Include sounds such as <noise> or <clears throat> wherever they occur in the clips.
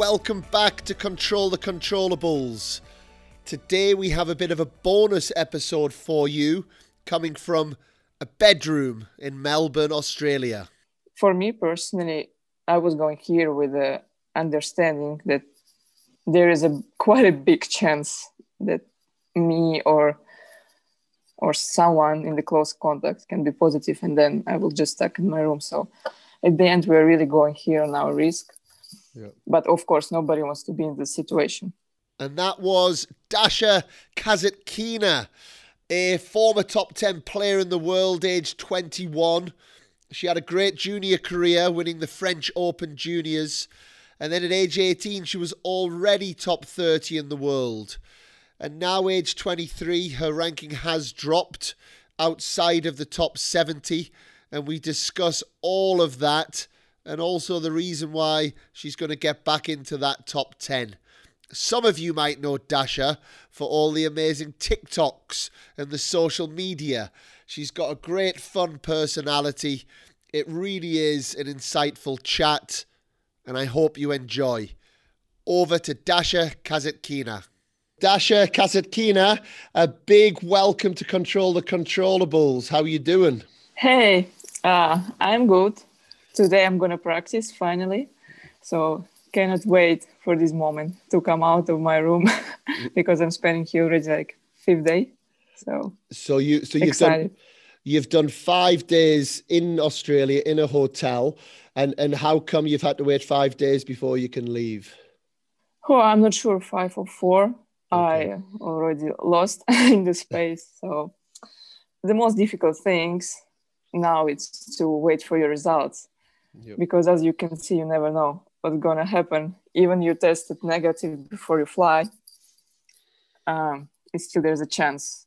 welcome back to Control the Controllables. Today we have a bit of a bonus episode for you coming from a bedroom in Melbourne, Australia. For me personally, I was going here with the understanding that there is a quite a big chance that me or or someone in the close contact can be positive and then I will just stuck in my room. So at the end we're really going here on our risk. Yeah. But of course nobody wants to be in this situation. And that was Dasha Kasatkina, a former top 10 player in the world, aged 21. She had a great junior career, winning the French Open Juniors. And then at age 18, she was already top 30 in the world. And now, age 23, her ranking has dropped outside of the top 70. And we discuss all of that and also the reason why she's going to get back into that top 10. Some of you might know Dasha for all the amazing TikToks and the social media. She's got a great fun personality. It really is an insightful chat, and I hope you enjoy. Over to Dasha Kasatkina. Dasha Kasatkina, a big welcome to Control the Controllables. How are you doing? Hey, uh, I'm good. Today I'm going to practice finally. So cannot wait for this moment to come out of my room <laughs> because I'm spending here already like fifth day. So so you so you've excited. done you've done five days in Australia in a hotel, and and how come you've had to wait five days before you can leave? Oh, I'm not sure five or four. Okay. I already lost <laughs> in the space. So the most difficult things now it's to wait for your results yep. because as you can see, you never know what's gonna happen. Even you tested negative before you fly, um, still there's a chance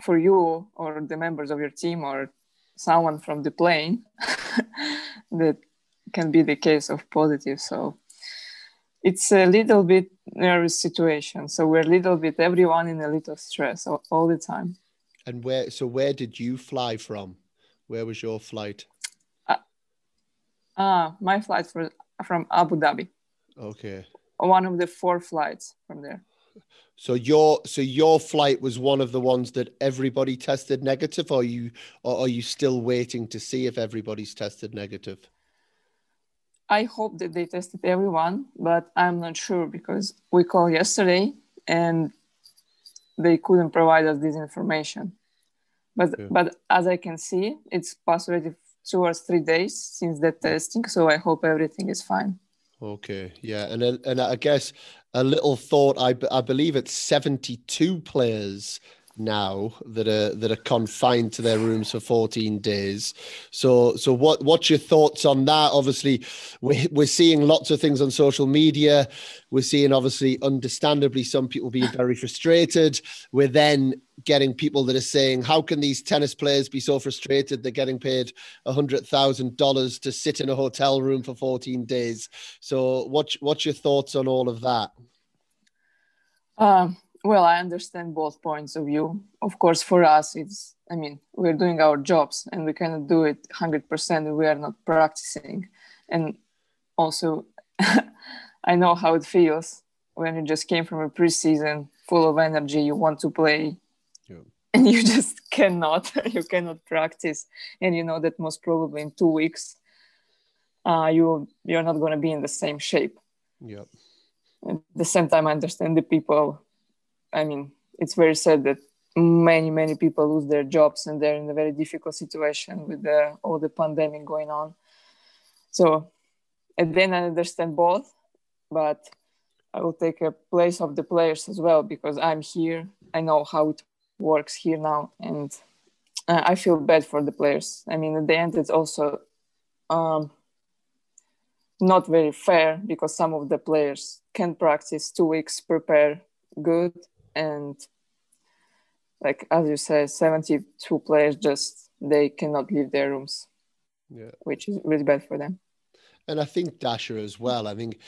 for you or the members of your team or someone from the plane <laughs> that can be the case of positive. So it's a little bit nervous situation so we're a little bit everyone in a little stress all, all the time and where so where did you fly from where was your flight uh my flight for, from abu dhabi okay one of the four flights from there so your so your flight was one of the ones that everybody tested negative or you or are you still waiting to see if everybody's tested negative I hope that they tested everyone, but I'm not sure because we called yesterday and they couldn't provide us this information. But yeah. but as I can see, it's already two or three days since the testing, so I hope everything is fine. Okay, yeah, and and I guess a little thought. I I believe it's seventy two players now that are that are confined to their rooms for 14 days. So so what what's your thoughts on that? Obviously we're, we're seeing lots of things on social media. We're seeing obviously understandably some people being very frustrated. We're then getting people that are saying how can these tennis players be so frustrated they're getting paid a hundred thousand dollars to sit in a hotel room for 14 days? So what's what's your thoughts on all of that? Um well i understand both points of view. Of course for us it's i mean we're doing our jobs and we cannot do it 100% we are not practicing. And also <laughs> i know how it feels when you just came from a preseason full of energy you want to play yeah. and you <laughs> just cannot <laughs> you cannot practice. And you know that most probably in two weeks uh, you you're not going to be in the same shape. Yeah. At the same time i understand the people I mean, it's very sad that many many people lose their jobs and they're in a very difficult situation with the, all the pandemic going on. So, and then I understand both, but I will take a place of the players as well because I'm here. I know how it works here now, and uh, I feel bad for the players. I mean, at the end, it's also um, not very fair because some of the players can practice two weeks, prepare good, and like as you say 72 players just they cannot leave their rooms. Yeah. Which is really bad for them. And i think Dasha as well. I think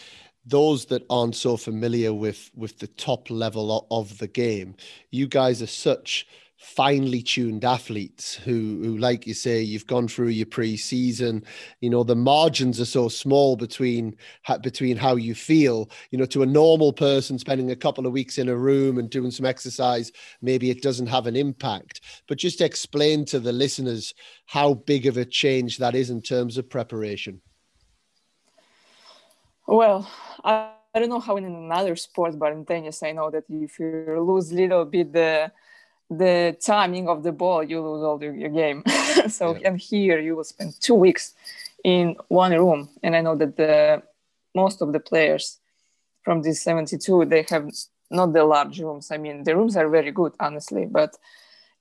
those that aren't so familiar with with the top level of the game you guys are such finely tuned athletes who, who, like you say, you've gone through your pre-season. You know, the margins are so small between between how you feel. You know, to a normal person spending a couple of weeks in a room and doing some exercise, maybe it doesn't have an impact. But just explain to the listeners how big of a change that is in terms of preparation. Well, I, I don't know how in another sport, but in tennis, I know that if you lose a little bit the the timing of the ball, you lose all the, your game. <laughs> so yeah. and here you will spend two weeks in one room, and I know that the most of the players from this 72 they have not the large rooms. I mean, the rooms are very good, honestly, but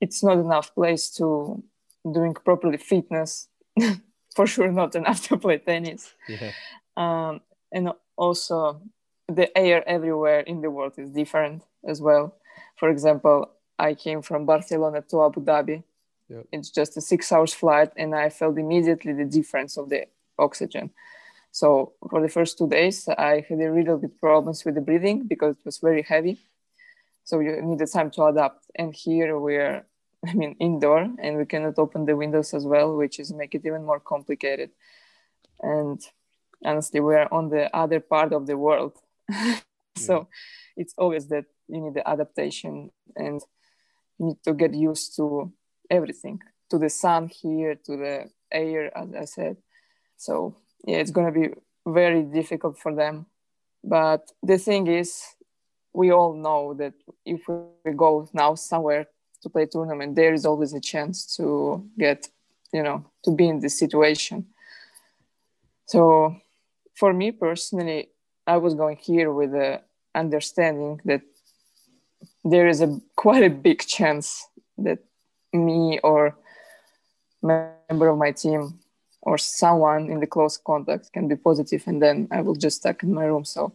it's not enough place to doing properly fitness. <laughs> For sure, not enough to play tennis. Yeah. Um, and also, the air everywhere in the world is different as well. For example, I came from Barcelona to Abu Dhabi. Yep. It's just a six hours flight, and I felt immediately the difference of the oxygen. So for the first two days, I had a little bit problems with the breathing because it was very heavy. So you needed time to adapt. And here we're, <laughs> I mean, indoor, and we cannot open the windows as well, which is make it even more complicated. And honestly, we're on the other part of the world, <laughs> so yeah. it's always that you need the adaptation and need to get used to everything to the sun here to the air as i said. So yeah it's going to be very difficult for them. But the thing is we all know that if we go now somewhere to play tournament there is always a chance to get you know to be in this situation. So for me personally i was going here with the understanding that there is a quite a big chance that me or member of my team or someone in the close contact can be positive and then i will just stuck in my room. So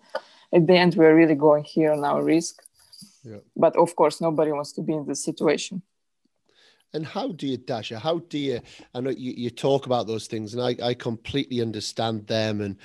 at the end we're really going here on our risk. Yeah. but of course nobody wants to be in this situation and how do you, Dasha? How do you? I know you, you talk about those things, and I, I completely understand them. And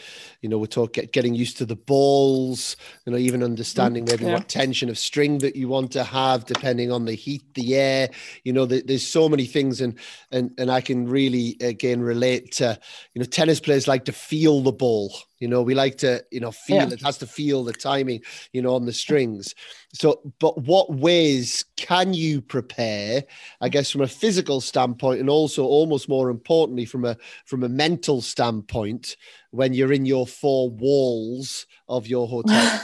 you know, we talk get, getting used to the balls. You know, even understanding maybe yeah. what tension of string that you want to have, depending on the heat, the air. You know, the, there's so many things, and and and I can really again relate to. You know, tennis players like to feel the ball. You know, we like to, you know, feel yeah. it has to feel the timing, you know, on the strings. So, but what ways can you prepare, I guess, from a physical standpoint, and also almost more importantly, from a from a mental standpoint, when you're in your four walls of your hotel?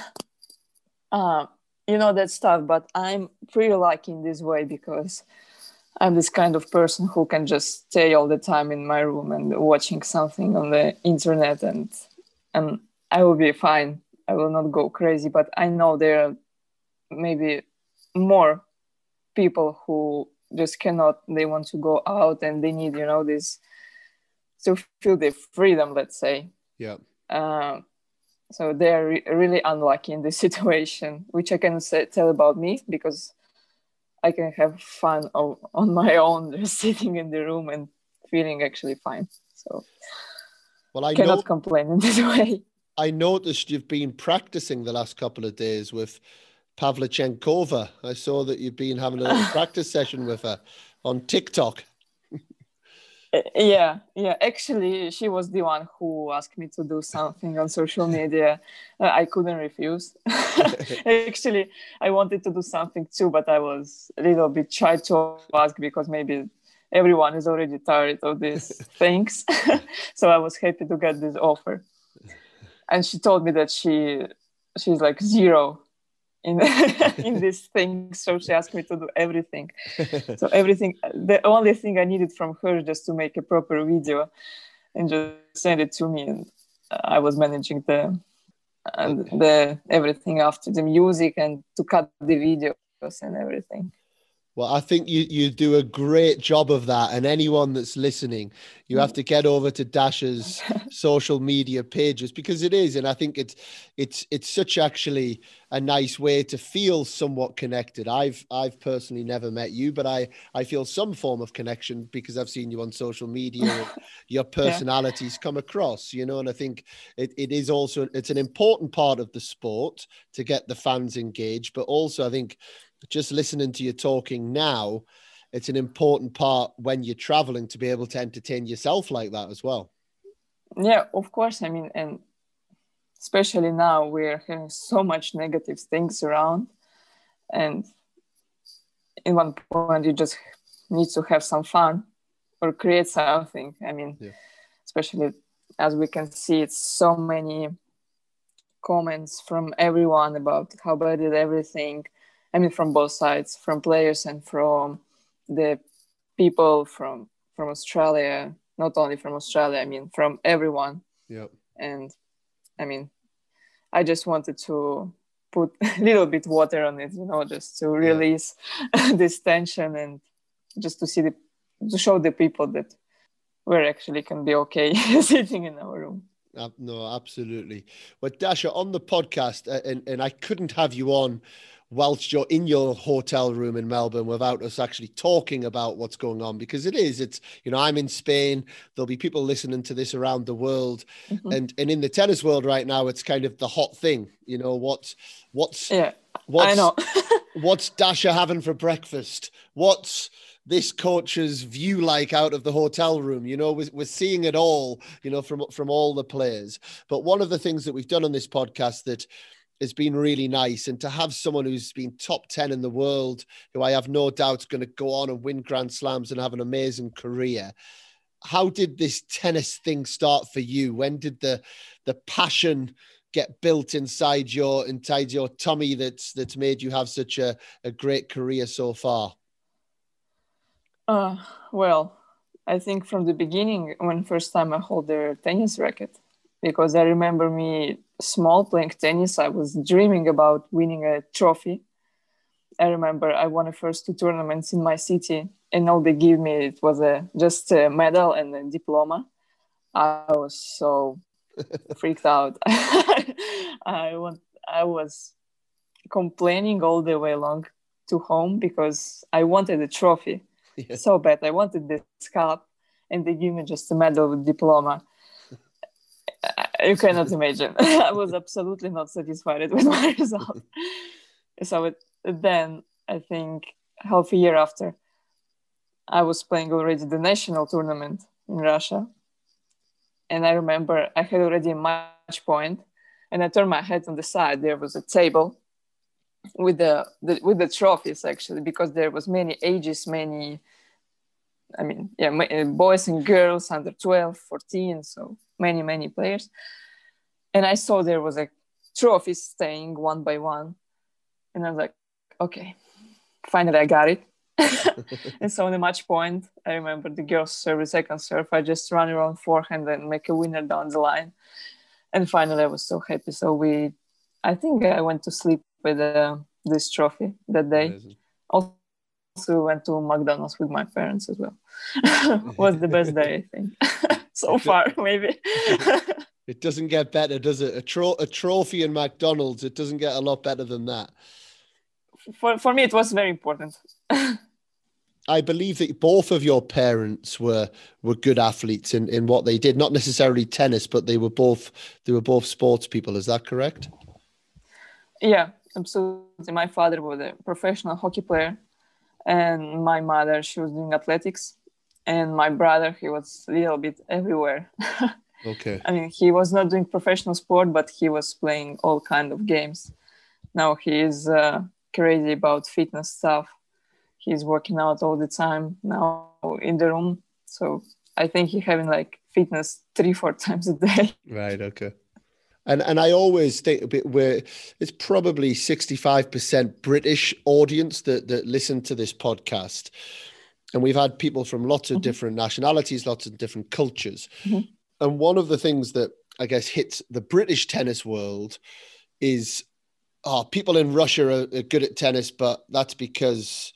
<laughs> uh, you know, that's tough, but I'm pretty lucky in this way because I'm this kind of person who can just stay all the time in my room and watching something on the internet and and I will be fine. I will not go crazy, but I know there are maybe more people who just cannot. They want to go out and they need, you know, this to feel the freedom. Let's say. Yeah. Uh, so they're re- really unlucky in this <laughs> situation, which I can say, tell about me because I can have fun on my own, <laughs> just sitting in the room and feeling actually fine. So well, I cannot know, complain in this <laughs> way. I noticed you've been practicing the last couple of days with Pavlyuchenkova. I saw that you've been having a little <laughs> practice session with her on TikTok. Uh, yeah, yeah. Actually, she was the one who asked me to do something on social media. Uh, I couldn't refuse. <laughs> Actually, I wanted to do something too, but I was a little bit shy to ask because maybe everyone is already tired of these <laughs> things. <laughs> so I was happy to get this offer. And she told me that she she's like zero in <laughs> in this thing. So she asked me to do everything. So everything the only thing I needed from her just to make a proper video and just send it to me and I was managing the and the everything after the music and to cut the videos and everything. Well, I think you, you do a great job of that. And anyone that's listening, you have mm. to get over to Dasha's <laughs> social media pages because it is. And I think it's it's it's such actually a nice way to feel somewhat connected. I've I've personally never met you, but I I feel some form of connection because I've seen you on social media <laughs> your personalities yeah. come across, you know, and I think it, it is also it's an important part of the sport to get the fans engaged, but also I think just listening to you talking now, it's an important part when you're traveling to be able to entertain yourself like that as well. Yeah, of course. I mean, and especially now we're having so much negative things around, and in one point you just need to have some fun or create something. I mean, yeah. especially as we can see, it's so many comments from everyone about how bad is everything. I mean, from both sides, from players and from the people from from Australia, not only from Australia. I mean, from everyone. Yep. And I mean, I just wanted to put <laughs> a little bit water on it, you know, just to release yeah. <laughs> this tension and just to see the to show the people that we're actually can be okay <laughs> sitting in our room. Uh, no, absolutely. Well, Dasha, on the podcast, uh, and, and I couldn't have you on whilst you're in your hotel room in Melbourne without us actually talking about what's going on because it is it's you know I'm in Spain there'll be people listening to this around the world mm-hmm. and and in the tennis world right now it's kind of the hot thing you know what's what's yeah what's, I know <laughs> what's Dasha having for breakfast what's this coach's view like out of the hotel room. You know, we're, we're seeing it all, you know, from from all the players. But one of the things that we've done on this podcast that has been really nice, and to have someone who's been top ten in the world, who I have no doubt is going to go on and win Grand Slams and have an amazing career. How did this tennis thing start for you? When did the the passion get built inside your inside your tummy that's that's made you have such a, a great career so far? Uh, well, I think from the beginning, when first time I hold the tennis racket, because I remember me small playing tennis, I was dreaming about winning a trophy. I remember I won the first two tournaments in my city, and all they give me it was a just a medal and a diploma. I was so <laughs> freaked out. <laughs> I want I was complaining all the way along to home because I wanted a trophy <laughs> yeah. so bad. I wanted this cup, and they give me just a medal with diploma. You cannot imagine. I was absolutely not satisfied with <laughs> my result. <laughs> so it, then I think half a year after, I was playing already the national tournament in Russia, and I remember I had already a match point, and I turned my head on the side. There was a table with the, the with the trophies actually because there was many ages many i mean yeah uh, boys and girls under 12 14 so many many players. And i saw there was a trophy staying one by one. And i was like okay finally i got it. <laughs> And so on the match point i remember the girls serve the second serve. I just run around forehand and make a winner down the line. And finally i was so happy. So we i think i went to sleep with uh, this trophy that day. Amazing. Also went to McDonald's with my parents as well. <laughs> was the best day I think <laughs> so far maybe. <laughs> it doesn't get better, does it? A, tro- a trophy in McDonald's. It doesn't get a lot better than that. For for me, it was very important. I believe that both of your parents were were good athletes in, in what they did. Not necessarily tennis, but they were both they were both sports people. Is that correct? Yeah, absolutely. My father was a professional hockey player, and my mother she was doing athletics, and my brother he was a little bit everywhere. <laughs> okay. I mean, he was not doing professional sport, but he was playing all kind of games. Now he is uh, crazy about fitness stuff. He's working out all the time now in the room. So I think he having like fitness three, four <laughs> times a day. Right. Okay. And and I always think we're it's probably sixty five percent British audience that that listen to this podcast, and we've had people from lots of mm-hmm. different nationalities, lots of different cultures, mm-hmm. and one of the things that I guess hits the British tennis world is, oh, people in Russia are, are good at tennis, but that's because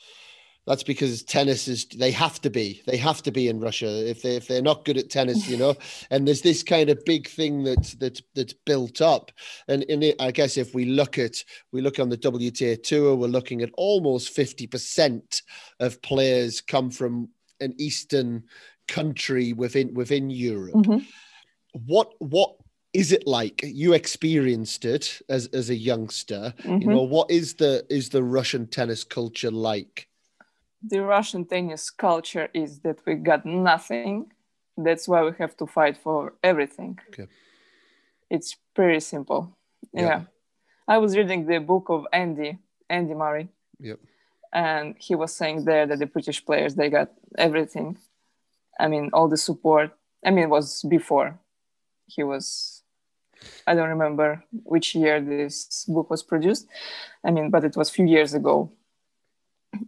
that's because tennis is they have to be they have to be in Russia. If they if they're not good at tennis you know <laughs> and there's this kind of big thing that's that's that's built up. And in it I guess if we look at we look on the WTA tour we're looking at almost 50% of players come from an eastern country within within Europe. Mm-hmm. what what is it like? You experienced it as as a youngster. Mm-hmm. you know what is the is the russian tennis culture like the russian tennis culture is that we got nothing. That's why we have to fight for everything. Okay. it's pretty simple. Yeah. yeah. i was reading the book of andy andy murray. Yep. And he was saying there that the british players they got everything. I mean all the support. I mean it was before he was i don't remember which year this book was produced. I mean but it was a few years ago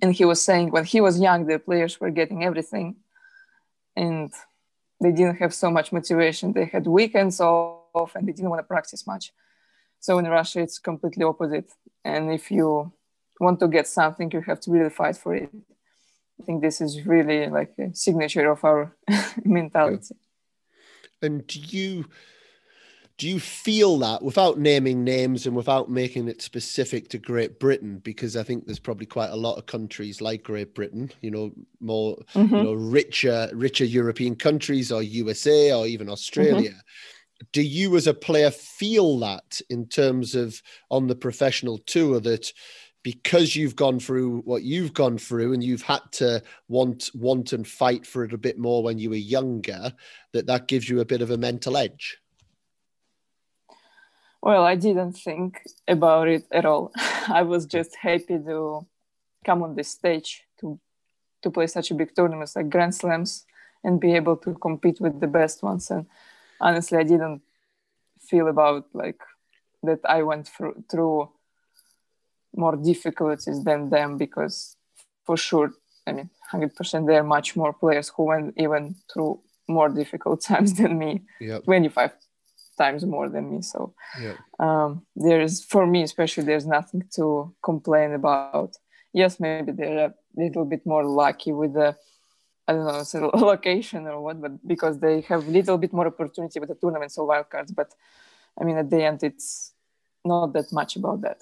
and he was saying when he was young the players were getting everything. And they didn't have so much motivation. They had weekends off and they didn't want to practice much. So in russia it's completely opposite. And if you want to get something you have to really fight for it. I think this is really like a signature of our <laughs> mentality. And do you do you feel that without naming names and without making it specific to Great Britain? Because I think there's probably quite a lot of countries like Great Britain, you know, more mm-hmm. you know richer richer European countries or USA or even Australia. Mm-hmm. Do you, as a player, feel that in terms of on the professional tour that because you've gone through what you've gone through and you've had to want want and fight for it a bit more when you were younger that that gives you a bit of a mental edge well i didn't think about it at all. <laughs> I was just happy to come on this stage to to play such a big tournaments like grand slams and be able to compete with the best ones. And honestly i didn't feel about like that i went through through more difficulties than them because for sure i mean 100% there are much more players who went even through more difficult <laughs> times than me. Yep. 25 times more than me so yep. um, there's for me especially there's nothing to complain about yes maybe they're a little bit more lucky with the I don't know, <laughs> location or what, but because they have a little bit more opportunity with the tournaments or wildcards. But I mean, at the end, it's not that much about that.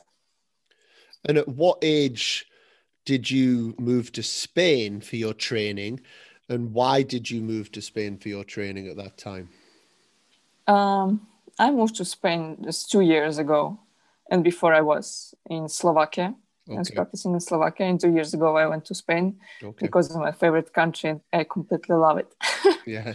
And at what age did you move to Spain for your training? And why did you move to Spain for your training at that time? Um, I moved to Spain just two years ago. And before I was in Slovakia. Okay. I was practicing in Slovakia. And two years ago, I went to Spain okay. because it's my favorite country. I completely love it. <laughs> yeah.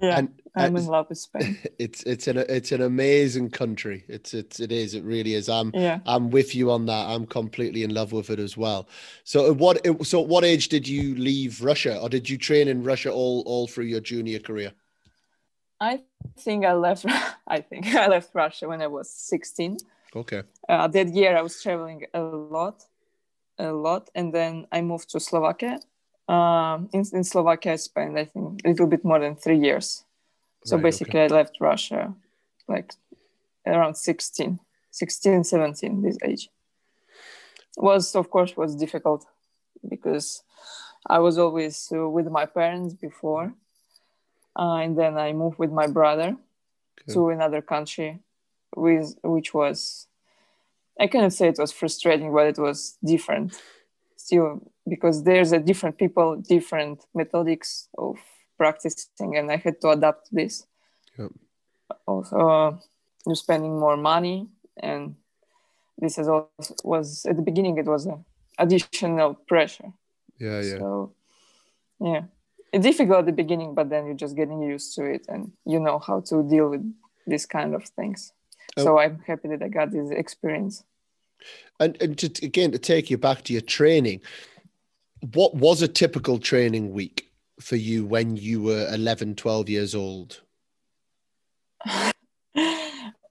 Yeah, and, I'm in uh, love with Spain. <laughs> It's it's an it's an amazing country. It's it's it is. It really is. I'm yeah. I'm with you on that. I'm completely in love with it as well. So uh, what uh, so what age did you leave Russia, or did you train in Russia all all through your junior career? I think I left. <laughs> I think <laughs> I left Russia when I was 16. Okay. Uh, that year I was traveling a lot, a lot, and then I moved to Slovakia um, in, in Slovakia, I spent, I think, a little bit more than three years. So right, basically, okay. I left Russia like around 16, 16, 17, this age. Was, of course, was difficult because I was always uh, with my parents before. Uh, and then I moved with my brother okay. to another country, with which was I cannot say it was frustrating, but it was different. Still because there's a different people, different methodics of practicing, and I had to adapt to this. Yep. Also, uh, you're spending more money, and this is also was at the beginning it was an additional pressure. Yeah, yeah. So, yeah, it's difficult at the beginning, but then you're just getting used to it, and you know how to deal with these kind of things. Oh. So I'm happy that I got this experience. And, and to, again, to take you back to your training, what was a typical training week for you when you were 11 12 years old <laughs>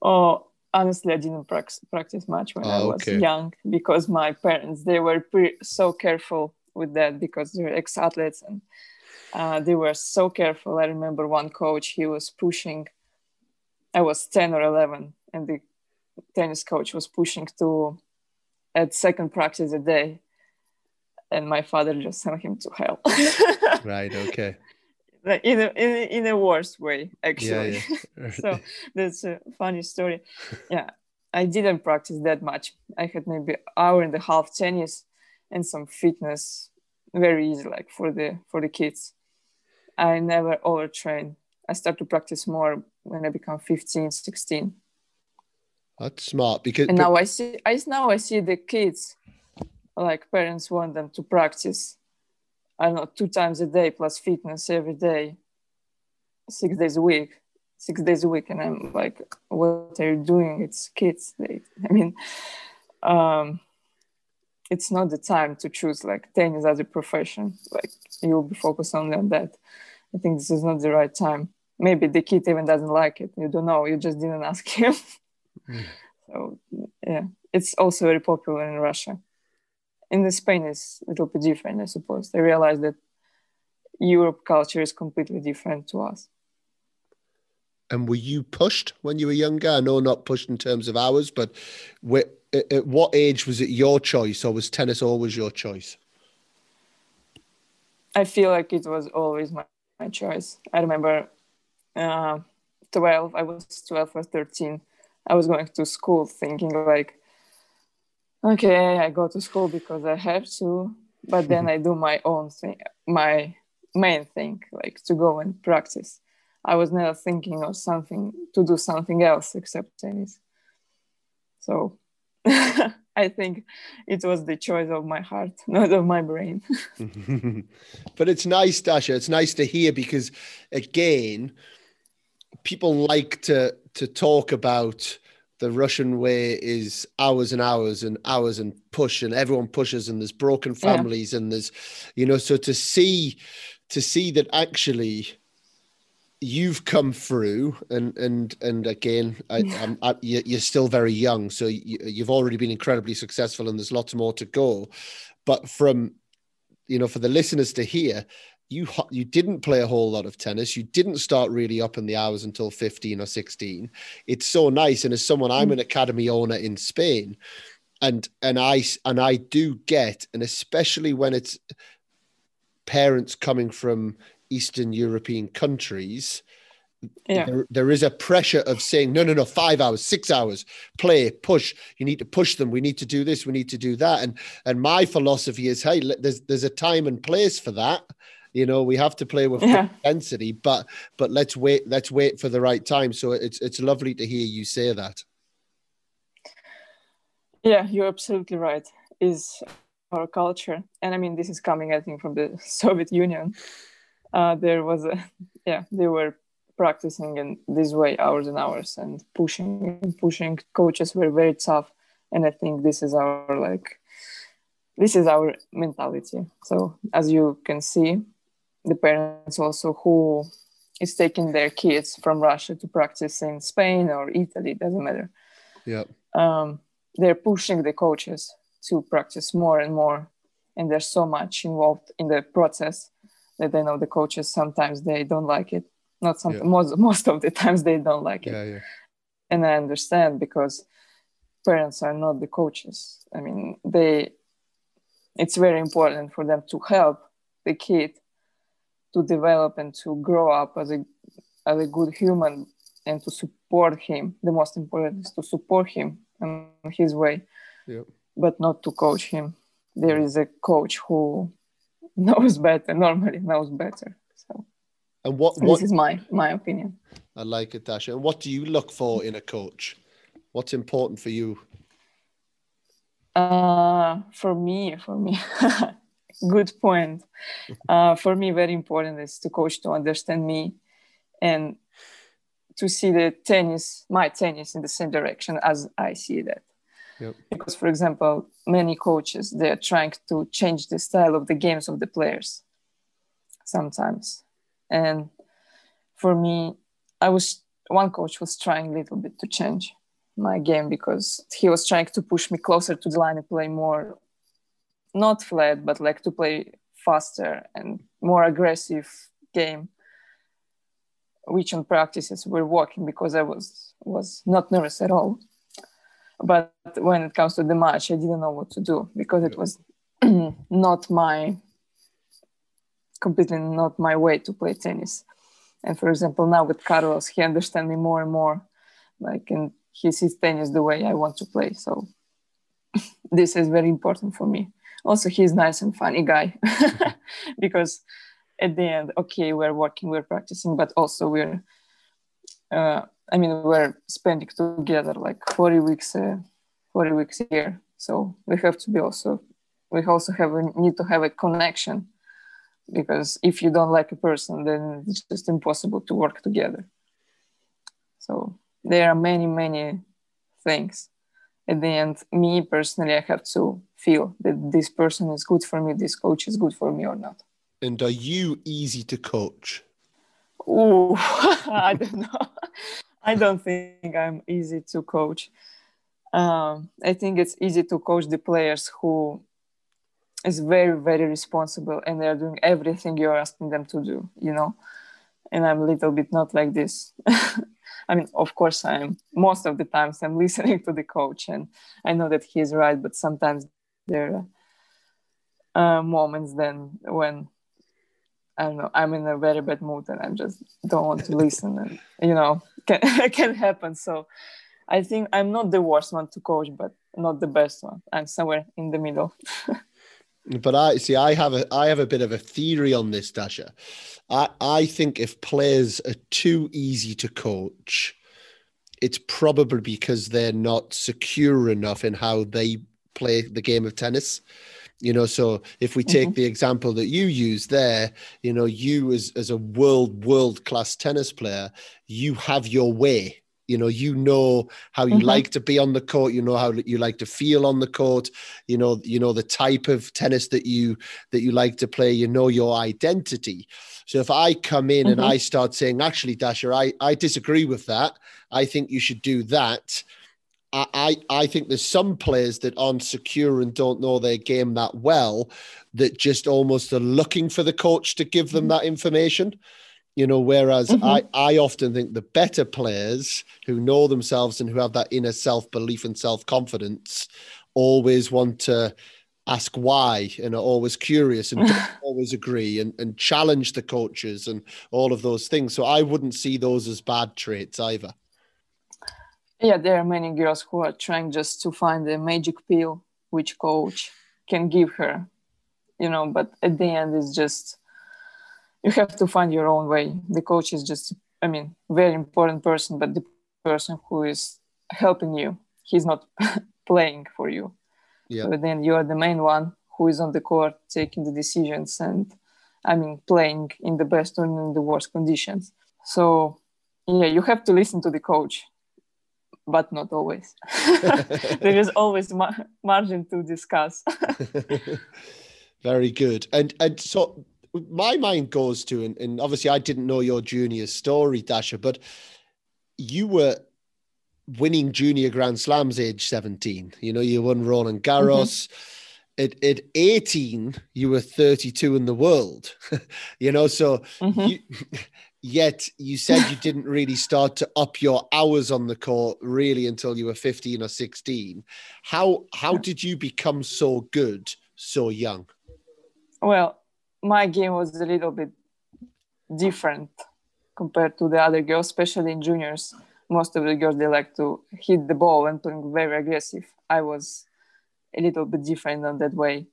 oh honestly i didn't practice, practice much when oh, i ah, was okay. young because my parents they were pre- so careful with that because they're ex-athletes and uh, they were so careful i remember one coach he was pushing i was 10 or 11 and the tennis coach was pushing to at second practice a day and my father just sent him to hell. <laughs> right. Okay. in a, in a, in a worse way, actually. Yeah, yeah. <laughs> so <laughs> that's a funny story. Yeah, I didn't practice that much. I had maybe hour and a half tennis and some fitness, very easy, like for the for the kids. I never overtrain. I start to practice more when I become 15, 16. That's smart because and now I see I now I see the kids like parents want them to practice I don't know two times a day plus fitness every day six days a week six days a week and I'm like what are you doing it's kids they, I mean um it's not the time to choose like tennis as a profession like you'll be focused only on that I think this is not the right time. Maybe the kid even doesn't like it. You don't know. You just didn't ask him. Mm. <laughs> so yeah it's also very popular in russia. In the spain it's a little bit different i suppose. They realize that europe culture is completely different to us. And were you pushed when you were younger? I know not pushed in terms of hours but at what age was it your choice or was tennis always your choice? I feel like it was always my, my choice. I remember uh, 12 i was 12 or 13 i was going to school thinking like okay i go to school because i have to but then <laughs> i do my own thing my main thing like to go and practice. I was never thinking of something to do something else except tennis. So <laughs> <laughs> I think it was the choice of my heart, <laughs> not of my brain. <laughs> but it's nice, Dasha. It's nice to hear because, again, people like to to talk about the Russian way is hours and hours and hours and push and everyone pushes and there's broken families yeah. and there's you know so to see to see that actually you've come through and and and again I, I, you're still very young so you, you've already been incredibly successful and there's lots more to go but from you know for the listeners to hear you you didn't play a whole lot of tennis. You didn't start really up in the hours until 15 or 16. It's so nice. And as someone, I'm mm. an academy owner in Spain, and and I and I do get, and especially when it's parents coming from Eastern European countries, yeah. There, there is a pressure of saying no no no five hours six hours play push you need to push them we need to do this we need to do that and and my philosophy is hey there's there's a time and place for that you know, we have to play with yeah. intensity, but but let's wait. Let's wait for the right time. So it's it's lovely to hear you say that. Yeah, you're absolutely right. Is our culture, and I mean, this is coming, I think, from the <laughs> Soviet Union. Uh, there was a, <laughs> yeah, they were practicing in this way hours and hours and pushing and pushing. Coaches were very tough, and I think this is our like, this is our mentality. So as you can see, the parents also who is taking their kids from Russia to practice in Spain or Italy, doesn't matter. Yeah. Um, they're pushing the coaches to practice more and more. And there's so much involved in the process that I know the coaches sometimes they don't like it. Not some yeah. most most of the times they don't like it. Yeah, yeah. And I understand because parents are not the coaches. I mean, they it's very important for them to help the kid to develop and to grow up as a as a good human and to support him. The most important is to support him in his way, but not to coach him. There is a coach who <laughs> knows better, normally knows better. So and what, what this is my my opinion. I like it, Dasha. And what do you look for in a coach? What's important for you? Uh, for me, for me, <laughs> good point. Uh, for me, very important is to coach to understand me and to see the tennis, my tennis, in the same direction as I see that. Yep. Because, for example, many coaches they're trying to change the style of the games of the players sometimes, and for me, I was one coach was trying a little bit to change my game because he was trying to push me closer to the line and play more not flat, but like to play faster and more aggressive game, which on practices were working because I was was not nervous at all. But when it comes to the match, I didn't know what to do because it was <clears throat> not my completely not my way to play tennis. And for example, now with Carlos, he understands me more and more, like and he sees tennis the way I want to play. So <laughs> this is very important for me also he's nice and funny guy <laughs> <laughs> because at the end okay we're working we're practicing but also we're uh, i mean we're spending together like 40 weeks uh, 40 weeks a year so we have to be also we also have a, need to have a connection because if you don't like a person then it's just impossible to work together. So there are many many things. At the end me personally i have to feel that this person is good for me this coach is good for me or not. And are you easy to coach? Ooh, <laughs> i don't know <laughs> i don't think i'm easy to coach. Um, i think it's easy to coach the players who is very very responsible and they're doing everything you're asking them to do you know? And i'm a little bit not like this. <laughs> I mean of course i'm most of the times i'm <laughs> listening to the coach and i know that he's right but sometimes there are uh, moments then when i don't know i'm in a very bad mood and i just don't want to listen and you know <laughs> can, <laughs> can happen so i think i'm not the worst one to coach but not the best one i'm somewhere in the middle <laughs> But I see. I have a I have a bit of a theory on this, Dasha. I I think if players are too easy to coach, it's probably because they're not secure enough in how they play the game of tennis. You know, so if we take mm-hmm. the example that you use there, you know, you as as a world world class tennis player, you have your way. You know you know how you mm-hmm. like to be on the court. You know how you like to feel on the court. You know you know the type of tennis that you that you like to play. You know your identity. So if i come in mm-hmm. and i start saying actually Dasha i i disagree with that. I think you should do that I, I think there's some players that aren't secure and don't know their game that well that just almost are looking for the coach to give them mm-hmm. that information you know whereas mm-hmm. i i often think the better players who know themselves and who have that inner self belief and self confidence always want to ask why and are always curious and <laughs> always agree and, and challenge the coaches and all of those things so i wouldn't see those as bad traits either yeah there are many girls who are trying just to find the magic pill which coach can give her you know but at the end it's just you have to find your own way. The coach is just i mean very important person but the person who is helping you he's not <laughs> playing for you. Yeah. so then you are the main one who is on the court taking the decisions and i mean playing in the best or in the worst conditions. So yeah you have to listen to the coach but not always <laughs> <laughs> there is always ma- margin to discuss <laughs> very good and and so my mind goes to, and, and obviously I didn't know your junior story, Dasha, but you were winning junior Grand Slams age 17. You know, you won Roland Garros. Mm-hmm. At, at 18, you were 32 in the world. you know, so mm-hmm. you, yet you said you didn't really start to up your hours on the court really until you were 15 or 16. How how did you become so good so young? Well, my game was a little bit different compared to the other girls, especially in juniors. Most of the girls they like to hit the ball and playing very aggressive. I was a little bit different on that way.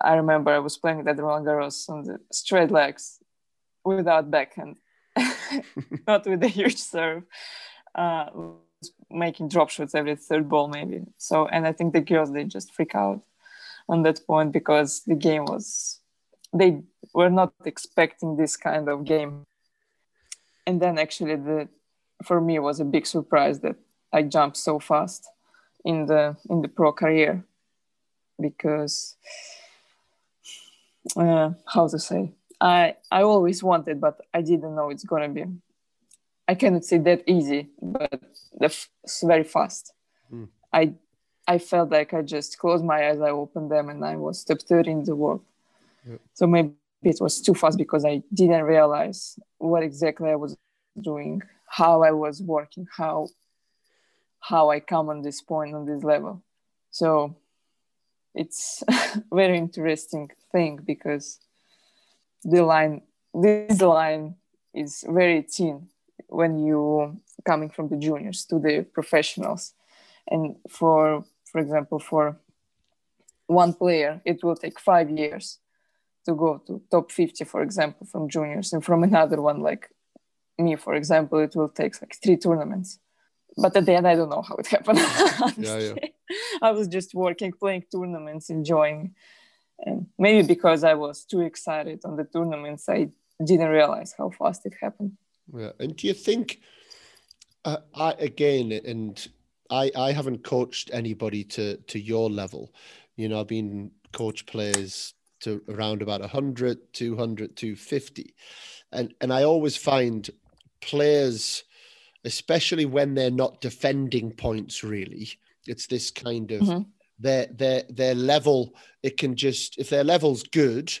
I remember I was playing that Roland Garros on the straight legs without backhand, <laughs> not with a huge serve, uh, making drop shots every third ball maybe. So, and I think the girls they just freak out on that point because the game was they were not expecting this kind of game and then actually the for me was a big surprise that i jumped so fast in the in the pro career because uh, how to say i i always wanted but i didn't know it's gonna be i cannot say that easy but it's very fast mm. i i felt like i just closed my eyes i opened them and i was top 30 in the world so maybe it was too fast because I didn't realize what exactly I was doing, how I was working, how how I come on this point on this level. So it's <laughs> very interesting thing because the line this line is very thin when you coming from the juniors to the professionals. And for for example for one player it will take five years to go to top 50 for example from juniors. And from another one like me for example it will take like three tournaments. But at the end i don't know how it happened. <laughs> Yeah, yeah. i was just working playing tournaments enjoying and maybe because i was too excited on the tournaments i didn't realize how fast it happened. Yeah and do you think uh, I, again and I, I haven't coached anybody to to your level. You know i've been coach players to around about 100 200 250 and and i always find players especially when they're not defending points really it's this kind of mm-hmm. Their their their level it can just if their level's good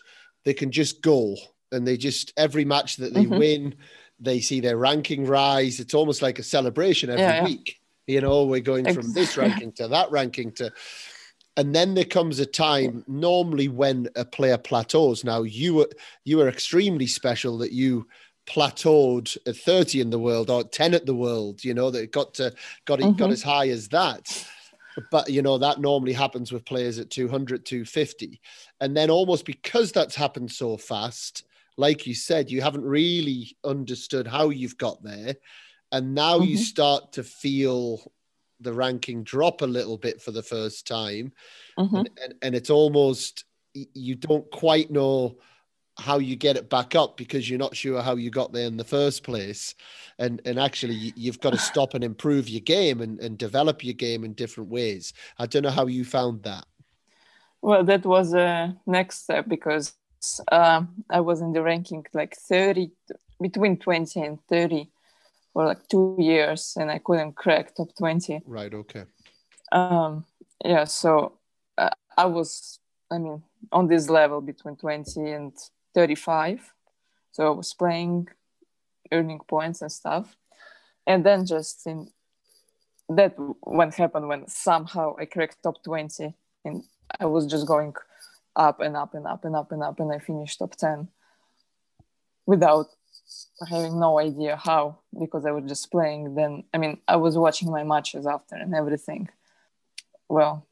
they can just go and they just every match that they mm-hmm. win they see their ranking rise it's almost like a celebration every yeah, yeah. week you know we're going from this ranking to that ranking to and then there comes a time normally when a player plateaus now you were you were extremely special that you plateaued at 30 in the world or 10 at the world you know that got to got mm-hmm. got as high as that but you know that normally happens with players at 200 250 and then almost because that's happened so fast like you said you haven't really understood how you've got there and now mm-hmm. you start to feel the ranking drop a little bit for the first time mm-hmm. and, and, and it's almost you don't quite know how you get it back up because you're not sure how you got there in the first place and and actually you've got to <laughs> stop and improve your game and, and develop your game in different ways i don't know how you found that well that was a next step because uh, i was in the ranking like 30 between 20 and 30 for like two years and I couldn't crack top 20. Right, okay. Um, yeah, so uh, I was, I mean, on this level between 20 and 35. So I was playing, earning points and stuff. And then just in that when happened when somehow I cracked top 20 and I was just going up and up and up and up and up and I finished top 10 without having no idea how because I was just playing. Then I mean I was watching my matches after and everything. Well,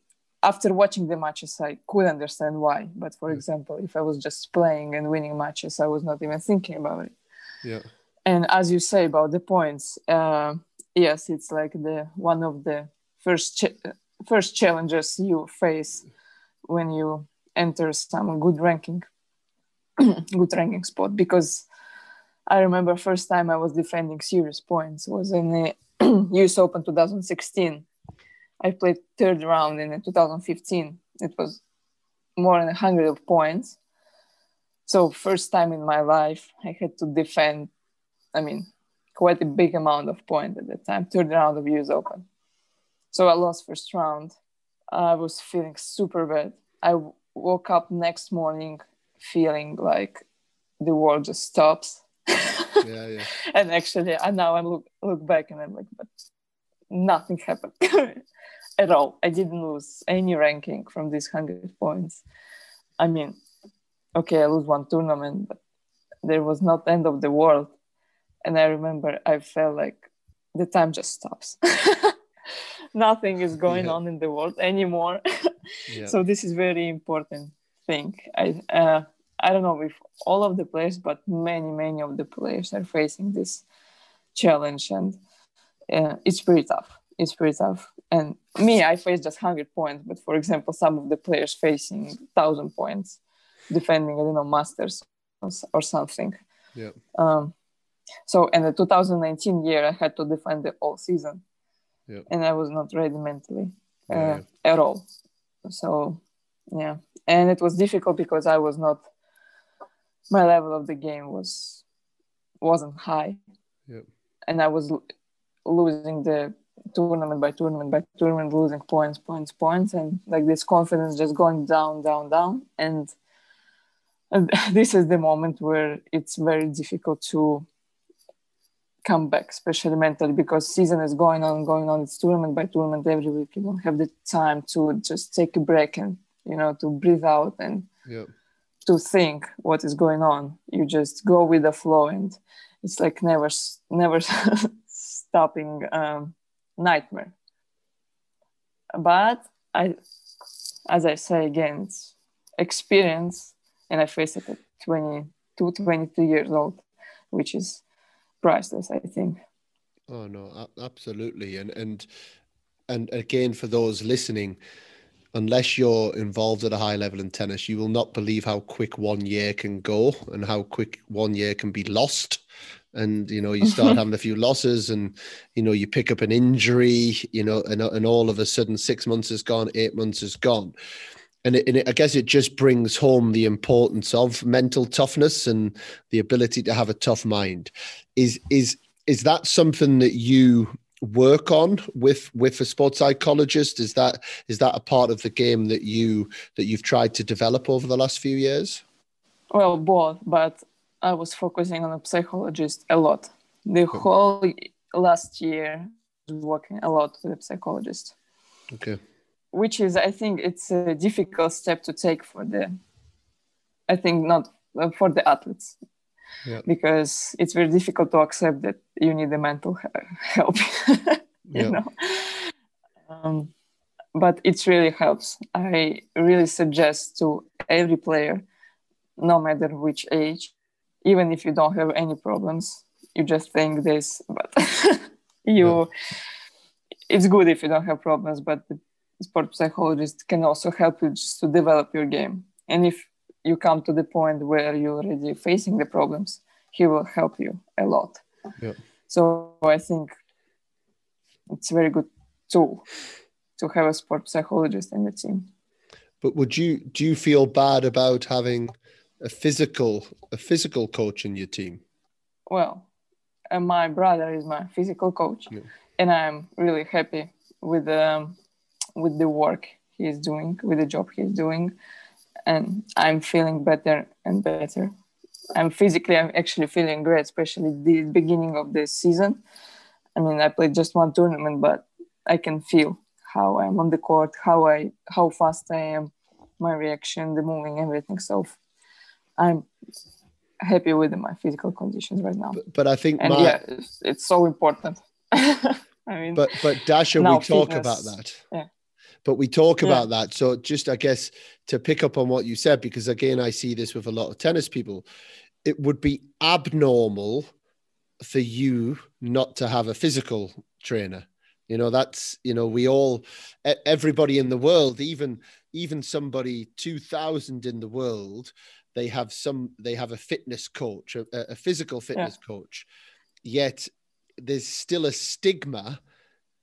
after watching the matches, I could understand why. But for example, if I was just playing and winning matches, I was not even thinking about it. Yeah. And as you say about the points, uh, yes, it's like the one of the first first challenges you face when you enter some good ranking, <clears throat> good ranking spot because I remember first time I was defending serious points was in the <clears throat> US Open 2016. I played third round in 2015. It was more than 100 of points. So first time in my life I had to defend, I mean, quite a big amount of points at the time, third round of US Open. So I lost first round. I was feeling super bad. I woke up next morning feeling like the world just stops yeah, yeah. <laughs> and actually, and now I look look back and I'm like, but nothing happened <laughs> at all. I didn't lose any ranking from these hundred points. I mean, okay, I lose one tournament, but there was not end of the world. And I remember I felt like the time just stops. <laughs> Nothing is going yeah. on in the world anymore. <laughs> yeah. So this is very important thing. I uh, I don't know if all of the players, but many, many of the players are facing this challenge, and uh, it's pretty tough. It's pretty tough. And me, I face just hundred points, but for example, some of the players facing thousand points, defending I don't know masters or, something. Yeah. Um, so in the 2019 year, I had to defend the whole season, yeah. and I was not ready mentally uh, yeah. at all. So yeah, and it was difficult because I was not my level of the game was wasn't high yep. and i was losing the tournament by tournament by tournament losing points points points and like this confidence just going down down down. And, and <laughs> this is the moment where it's very difficult to come back especially mentally because season is going on going on. It's tournament by tournament. Every week you don't have the time to just take a break and you know to breathe out and yep to think what is going on. You just go with the flow and it's like never never <laughs> stopping um, nightmare but i as i say again it's experience and I faced it at 22, 23 years old, which is priceless, I think. Oh no, absolutely, and and and again for those listening, unless you're involved at a high level in tennis, you will not believe how quick one year can go and how quick one year can be lost. And you know, you <laughs> start having a few losses, and you know, you pick up an injury, you know, and and all of a sudden, six months is gone, eight months is gone and, it, and it, I guess it just brings home the importance of mental toughness and the ability to have a tough mind. Is is is that something that you work on with with a sports psychologist? Is that is that a part of the game that you that you've tried to develop over the last few years? Well, both, but I was focusing on a psychologist a lot. The whole last year, working a lot with a psychologist. Okay which is i think it's a difficult step to take for the i think not uh, for the athletes yeah. because it's very difficult to accept that you need the mental help <laughs> you yeah. know um, but it really helps i really suggest to every player no matter which age even if you don't have any problems you just think this but <laughs> you it's good if you don't have problems but the sport psychologist can also help you just to develop your game. And if you come to the point where you're already facing the problems, he will help you a lot. Yeah. So I think it's a very good tool to have a sport psychologist in the team. But would you do you feel bad about having a physical a physical coach in your team? Well, uh, my brother is my physical coach, yeah. and I'm really happy with um, with the work he's doing, with the job he's doing, and I'm feeling better and better. I'm physically, I'm actually feeling great, especially the beginning of the season. I mean, I played just one tournament, but I can feel how I'm on the court, how I, how fast I am, my reaction, the moving, everything. So I'm happy with my physical conditions right now. But, but I think, and my... yeah, it's, it's so important. <laughs> I mean, but but Dasha, we talk fitness, about that. Yeah but we talk yeah. about that. So just I guess to pick up on what you said, because again, I see this with a lot of tennis people, it would be abnormal for you not to have a physical trainer. You know, that's, you know, we all, everybody in the world, even, even somebody 2000 in the world, they have some, they have a fitness coach, a, a physical fitness yeah. coach. Yet there's still a stigma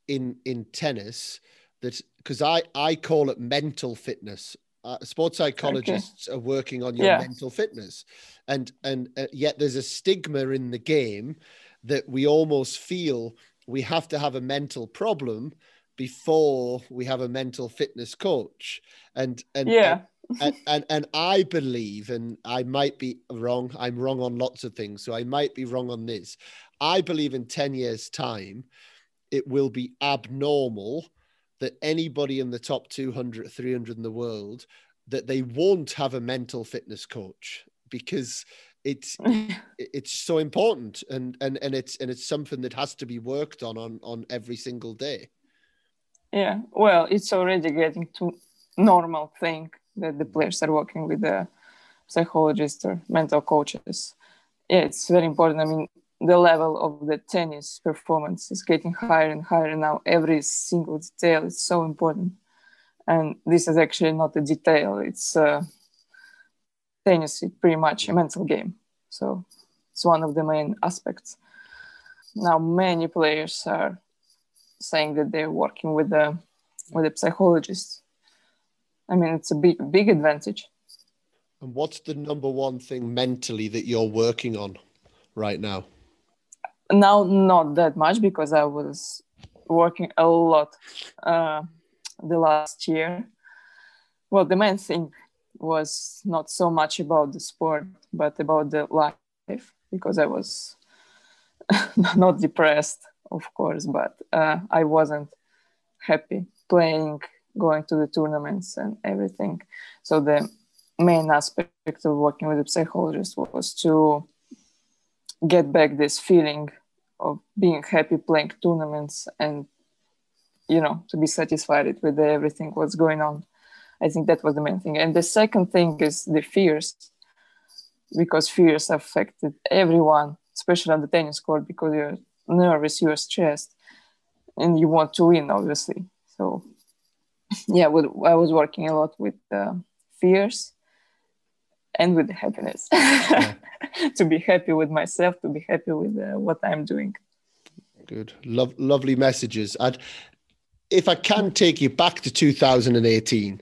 in, in tennis that because I I call it mental fitness. Uh, sports psychologists okay. are working on your yeah. mental fitness, and and uh, yet there's a stigma in the game that we almost feel we have to have a mental problem before we have a mental fitness coach, and and yeah. And, and and I believe, and I might be wrong. I'm wrong on lots of things, so I might be wrong on this. I believe in ten years' time, it will be abnormal that anybody in the top 200 300 in the world that they won't have a mental fitness coach because it's <laughs> it's so important and and and it's and it's something that has to be worked on on on every single day yeah well it's already getting to normal thing that the players are working with the psychologists or mental coaches yeah it's very important i mean the level of the tennis performance is getting higher and higher now. Every single detail is so important, and this is actually not a detail. It's uh, tennis is pretty much a mental game, so it's one of the main aspects. Now, many players are saying that they're working with a with a psychologist. I mean, it's a big big advantage. And what's the number one thing mentally that you're working on right now? now not that much because i was working a lot uh, the last year well the main thing was not so much about the sport but about the life because i was <laughs> not depressed of course but uh, i wasn't happy playing going to the tournaments and everything. So the main aspect of working with a psychologist was to get back this feeling of being happy playing tournaments and you know to be satisfied with everything what's going on. I think that was the main thing. And the second thing is the fears because fears affected everyone, especially on the tennis court, because you're nervous, you're stressed, and you want to win, obviously. So, yeah, I was working a lot with uh, fears and with happiness yeah. <laughs> to be happy with myself, to be happy with uh, what I'm doing. Good, Lo- lovely messages. I'd, if I can take you back to 2018,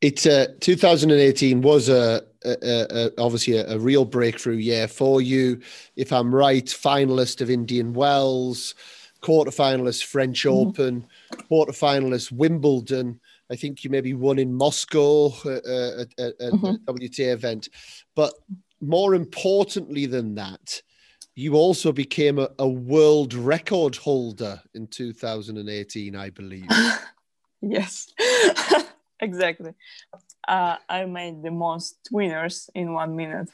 it's uh, 2018 was a, a, a obviously a, a, real breakthrough year for you. If I'm right, finalist of Indian Wells, quarterfinalist French mm-hmm. Open, quarterfinalist Wimbledon. I think you maybe won in Moscow uh, uh, at, at, at mm-hmm. WTA event. But more importantly than that, you also became a, a world record holder in 2018, I believe. <laughs> yes, <laughs> exactly. Uh, I made the most winners in one minute.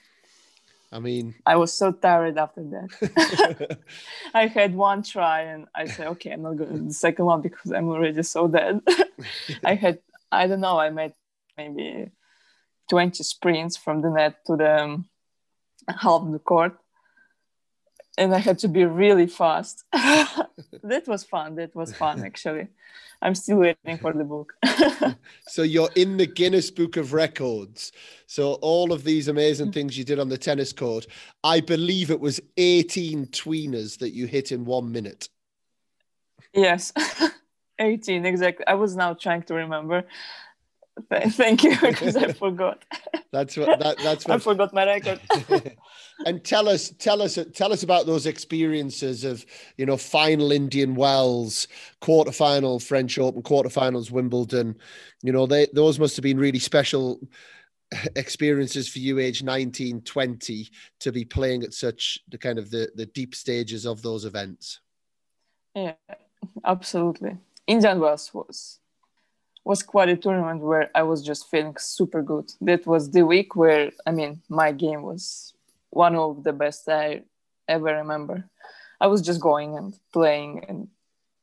I mean, I was so tired after that. <laughs> <laughs> I had one try and I said, okay, I'm not going to the second one because I'm already so dead. <laughs> I had, I don't know, I made maybe 20 sprints from the net to the um, half of the court and I had to be really fast. <laughs> <laughs> that was fun. That was fun, actually. I'm still waiting for the book. <laughs> so you're in the Guinness Book of Records. So all of these amazing things you did on the tennis court, I believe it was 18 tweeners that you hit in one minute. Yes, 18 exactly. I was now trying to remember. Thank you <laughs> because I forgot. <laughs> That's what that, that's what I forgot my record. <laughs> and tell us, tell us, tell us about those experiences of you know final Indian Wells, quarterfinal French Open, quarterfinals Wimbledon. You know, they those must have been really special experiences for you, age 19, 20, to be playing at such the kind of the the deep stages of those events. Yeah, absolutely. Indian Wells was was quite a tournament where I was just feeling super good. That was the week where I mean my game was one of the best I ever remember. I was just going and playing and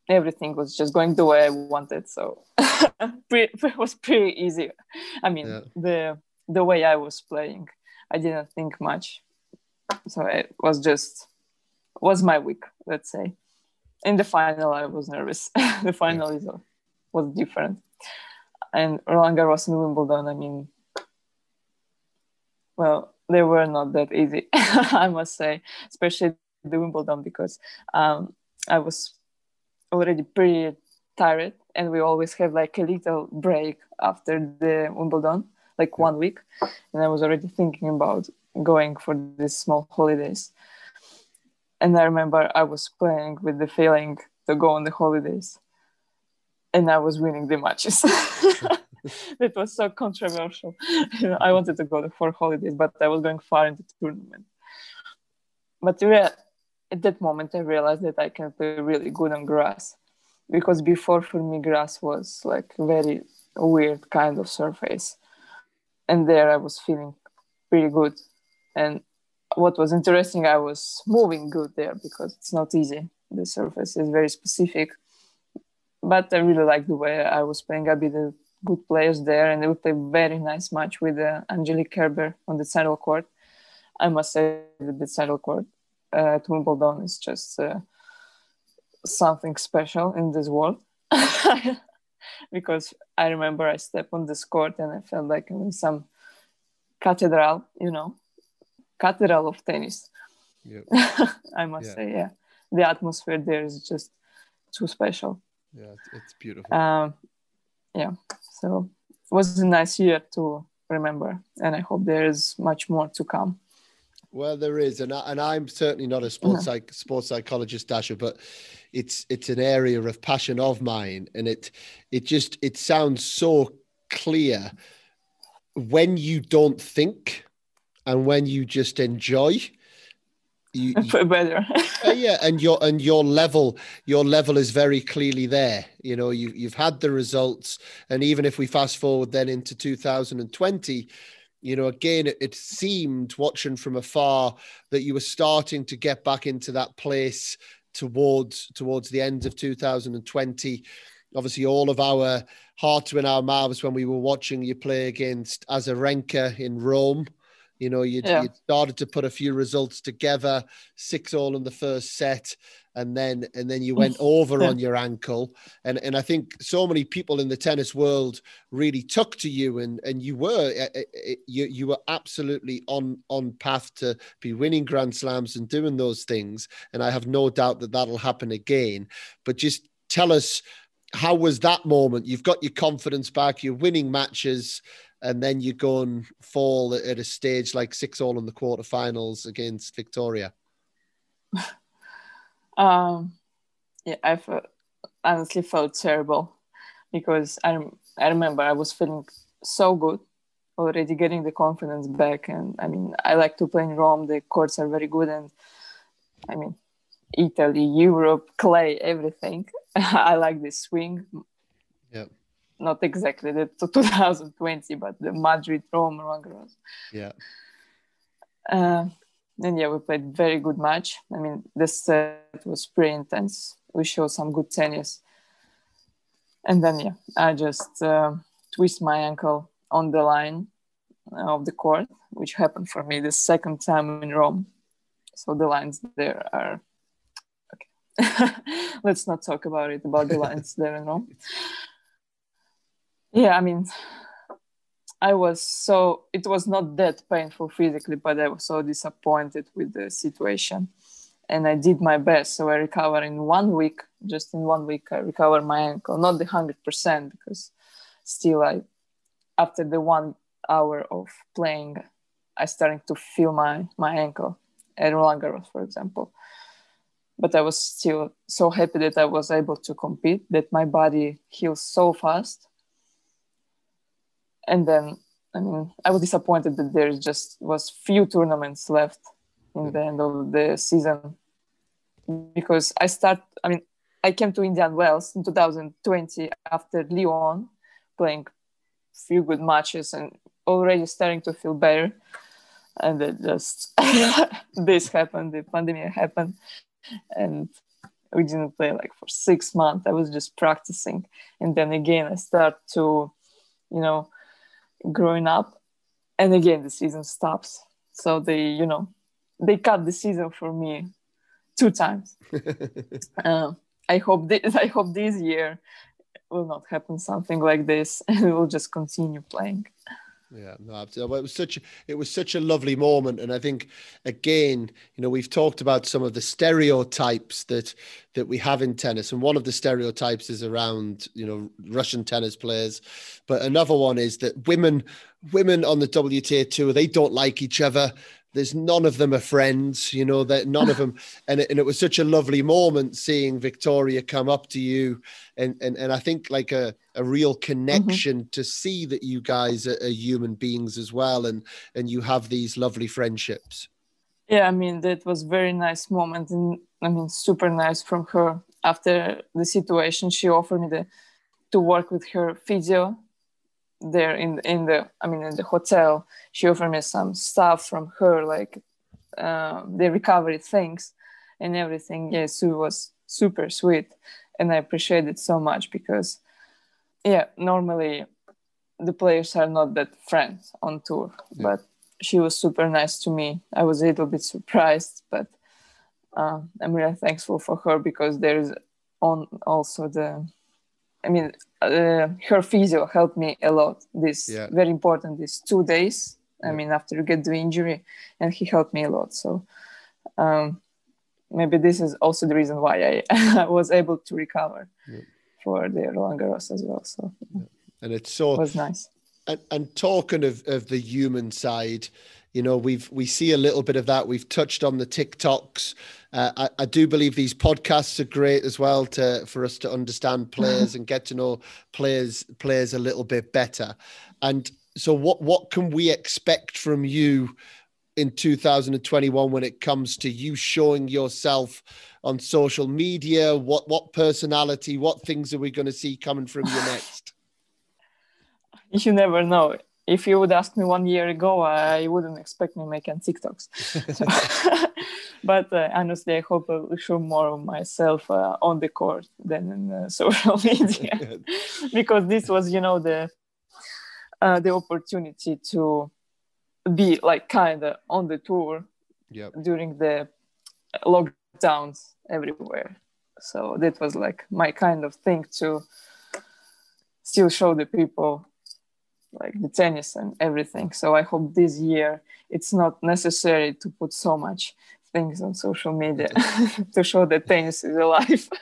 everything was just going the way I wanted. So <laughs> <laughs> it was pretty easy. I mean yeah. the the way I was playing, I didn't think much. So it was just was my week, let's say. In the final, I was nervous. <laughs> the final yeah. is, uh, was different and Roland Garros and Wimbledon, I mean, well, they were not that easy, <laughs> I must say, especially the Wimbledon because um, I was already pretty tired, and we always have like a little break after the Wimbledon, like one week, and I was already thinking about going for these small holidays. And I remember I was playing with the feeling to go on the holidays and I was winning the matches. <laughs> that was so controversial. I wanted to go for holidays, but I was going far in the tournament. But at that moment, I realized that I can play really good on grass, because before for me, grass was like very weird kind of surface, and there I was feeling pretty good. And what was interesting, I was moving good there because it's not easy. The surface is very specific but I really like the way I was playing. I beat the good players there, and they would play very nice match with uh, Angelique Kerber on the central court. I must say that the central court uh, at Wimbledon is just uh, something special in this world. <laughs> because I remember I stepped on this court and I felt like I'm in some cathedral, you know, cathedral of tennis. Yep. <laughs> I must yeah. say, yeah, the atmosphere there is just too special yeah it's beautiful. Um, yeah so it was a nice year to remember and i hope there is much more to come. Well there is and, I, and i'm certainly not a sports, mm-hmm. psych, sports psychologist dasha but it's it's an area of passion of mine and it it just it sounds so clear when you don't think and when you just enjoy you, <laughs> you better. uh, yeah, and your and your level, your level is very clearly there. You know, you you've had the results, and even if we fast forward then into 2020, you know, again, it, it seemed watching from afar that you were starting to get back into that place towards towards the end of 2020 obviously all of our hearts were in our mouths when we were watching you play against Azarenka in Rome You know, you Yeah. started to put a few results together, six all in the first set, and then and then you went over on your ankle. And and I think so many people in the tennis world really took to you, and and you were uh, uh, uh, you you were absolutely on on path to be winning Grand Slams and doing those things. And I have no doubt that that'll happen again. But just tell us how was that moment? You've got your confidence back, you're winning matches, and then you go and fall at a stage like six all in the quarterfinals against Victoria. <laughs> Um, yeah, I felt, honestly felt terrible because I, I remember I was feeling so good, already getting the confidence back. And I mean, I like to play in Rome, the courts are very good. And I mean, Italy, Europe, clay, everything. <laughs> I like the swing. Yeah. Not exactly the 2020, <laughs> but the Madrid, Rome, Roland Garros. Yeah. Uh, and yeah, we played very good match. I mean, the set was pretty intense. We showed some good tennis. And then yeah, I just uh, twist my ankle on the line of the court, which happened for me the second time in Rome. So the lines there are okay. <laughs> Let's not talk about it about the lines <laughs> there in Rome. Yeah, I mean, I was so it was not that painful physically, but I was so disappointed with the situation. And I did my best. So I recovered in one week, just in one week, I recovered my ankle. Not the hundred percent because still I after the one hour of playing, I starting to feel my my ankle at Roland Garros, for example. But I was still so happy that I was able to compete, that my body heals so fast. And then I mean, I was disappointed that there just was few tournaments left in hmm. the end of the season because I start. I mean, I came to Indian Wells in 2020 after Lyon, playing few good matches and already starting to feel better. And then just <laughs> this happened, the pandemic happened, and we didn't play like for six months. I was just practicing, and then again I start to, you know, growing up. And again the season stops. So they you know they cut the season for me two times. Uh, <laughs> i hope this <laughs> i hope this year will not happen something like this and <laughs> we will just continue playing Yeah, no, absolutely. It was such it was such a lovely moment, and I think again, you know, we've talked about some of the stereotypes that that we have in tennis, and one of the stereotypes is around you know Russian tennis players, but another one is that women women on the WTA tour they don't like each other. There's none of them are friends, you know that none of <laughs> them, and it, and it was such a lovely moment seeing Victoria come up to you, and and and I think like a a real mm-hmm. connection to see that you guys are, are human beings as well, and and you have these lovely friendships. yeah i mean that was very nice moment and i mean super nice from her after the situation she offered me the to work with her physio there in in the i mean in the hotel she offered me some stuff from her like uh, the recovery things and everything yes it was super sweet and i appreciate it so much because yeah normally the players are not that friends on tour Yeah. but she was super nice to me i was a little bit surprised but uh, i'm really thankful for her because there's on also the i mean uh, her physio helped me a lot this Yeah. very important these two days i mean after you get the injury and he helped me a lot. So um, maybe this is also the reason why i <laughs> was able to recover Yeah. for the Roland Garros as well so. And it's it so was nice. And, and talking of, of the human side, you know, we've we see a little bit of that. We've touched on the TikToks. Uh, I, I do believe these podcasts are great as well to for us to understand <laughs> players and get to know players players a little bit better. And so, what what can we expect from you in 2021 when it comes to you showing yourself on social media? What what personality? What things are we going to see coming from you <laughs> next? you never know. If you would ask me one year ago, I wouldn't expect me making TikToks. So- <laughs> <laughs> but uh, honestly, I hope I will show more of myself uh, on the court than in uh, <laughs> social media, because this was, you know, the uh, the opportunity to be like kind of on the tour Yep. during the lockdowns everywhere. So that was like my kind of thing to still show the people like the tennis and everything. So I hope this year it's not necessary to put so much things on social media <laughs> to show that tennis is alive. <laughs>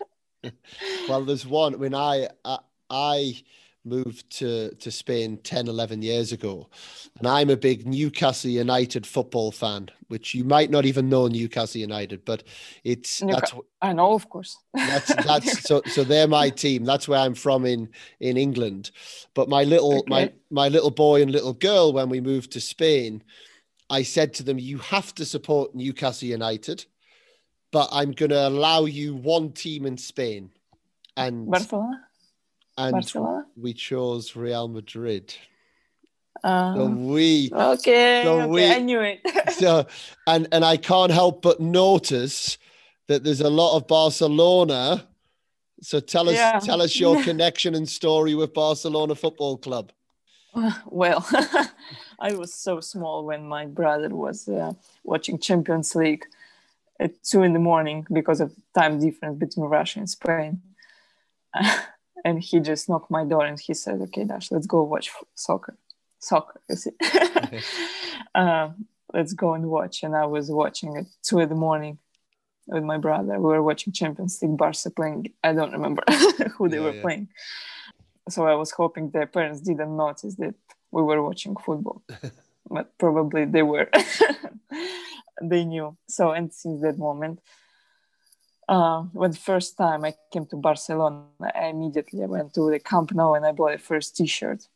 Well, there's one. When I I, I moved to to Spain 10, 11 years ago, and I'm a big Newcastle United football fan, which you might not even know Newcastle United, but it's Newca- that's I know, of course. that's <laughs> that's so so they're my team. That's where I'm from in in England. But my little my my little boy and little girl when we moved to Spain, I said to them, "You have to support Newcastle United, but I'm going to allow you one team in Spain." And Barcelona. And Barcelona. we chose Real Madrid. So Uh, we okay, so okay, we- I knew it. <laughs> so and and I can't help but notice that there's a lot of Barcelona. So tell us Yeah. tell us your <laughs> connection and story with Barcelona Football Club. <laughs> well, I was so small when my brother was uh, watching Champions League at two in the morning because of time difference between Russia and Spain. And he just knocked my door and he said, "Okay, Dash, let's go watch soccer. Soccer, you see. <laughs> uh, let's go and watch." And I was watching at two in the morning with my brother. We were watching Champions League, Barca playing. I don't remember <laughs> who they Yeah, were yeah. playing. So I was hoping their parents didn't notice that we were watching football, <laughs> but probably they were. they knew. So and since that moment, uh, when the first time I came to Barcelona, I immediately went to the Camp Nou and I bought a first T-shirt,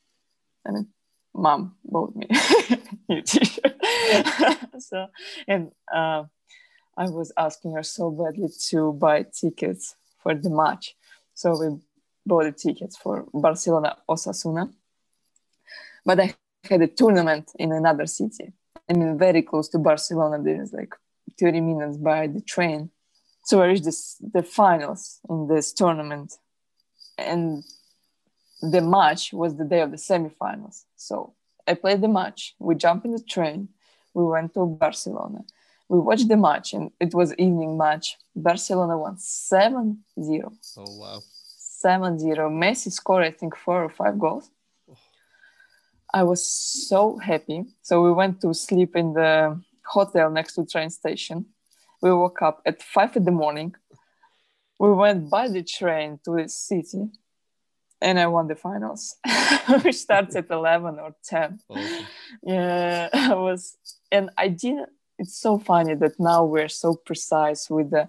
and mom bought me <laughs> new T-shirt. <laughs> so and uh, I was asking her so badly to buy tickets for the match, so we bought the tickets for Barcelona Osasuna. But I had a tournament in another city, I mean, very close to Barcelona, there is like 30 minutes by the train. So I reached this, the finals in this tournament, and the match was the day of the semifinals. So I played the match. We jumped in the train. We went to Barcelona. We watched the match, and it was evening match. Barcelona won 7-0. Oh wow. 7 0. Messi scored, I think, four or five goals. I was so happy. So we went to sleep in the hotel next to train station. We woke up at five in the morning. We went by the train to the city and I won the finals, <laughs> which starts at 11 or 10 Awesome. yeah <laughs> i was and i didn't it's so funny that now we're so precise with the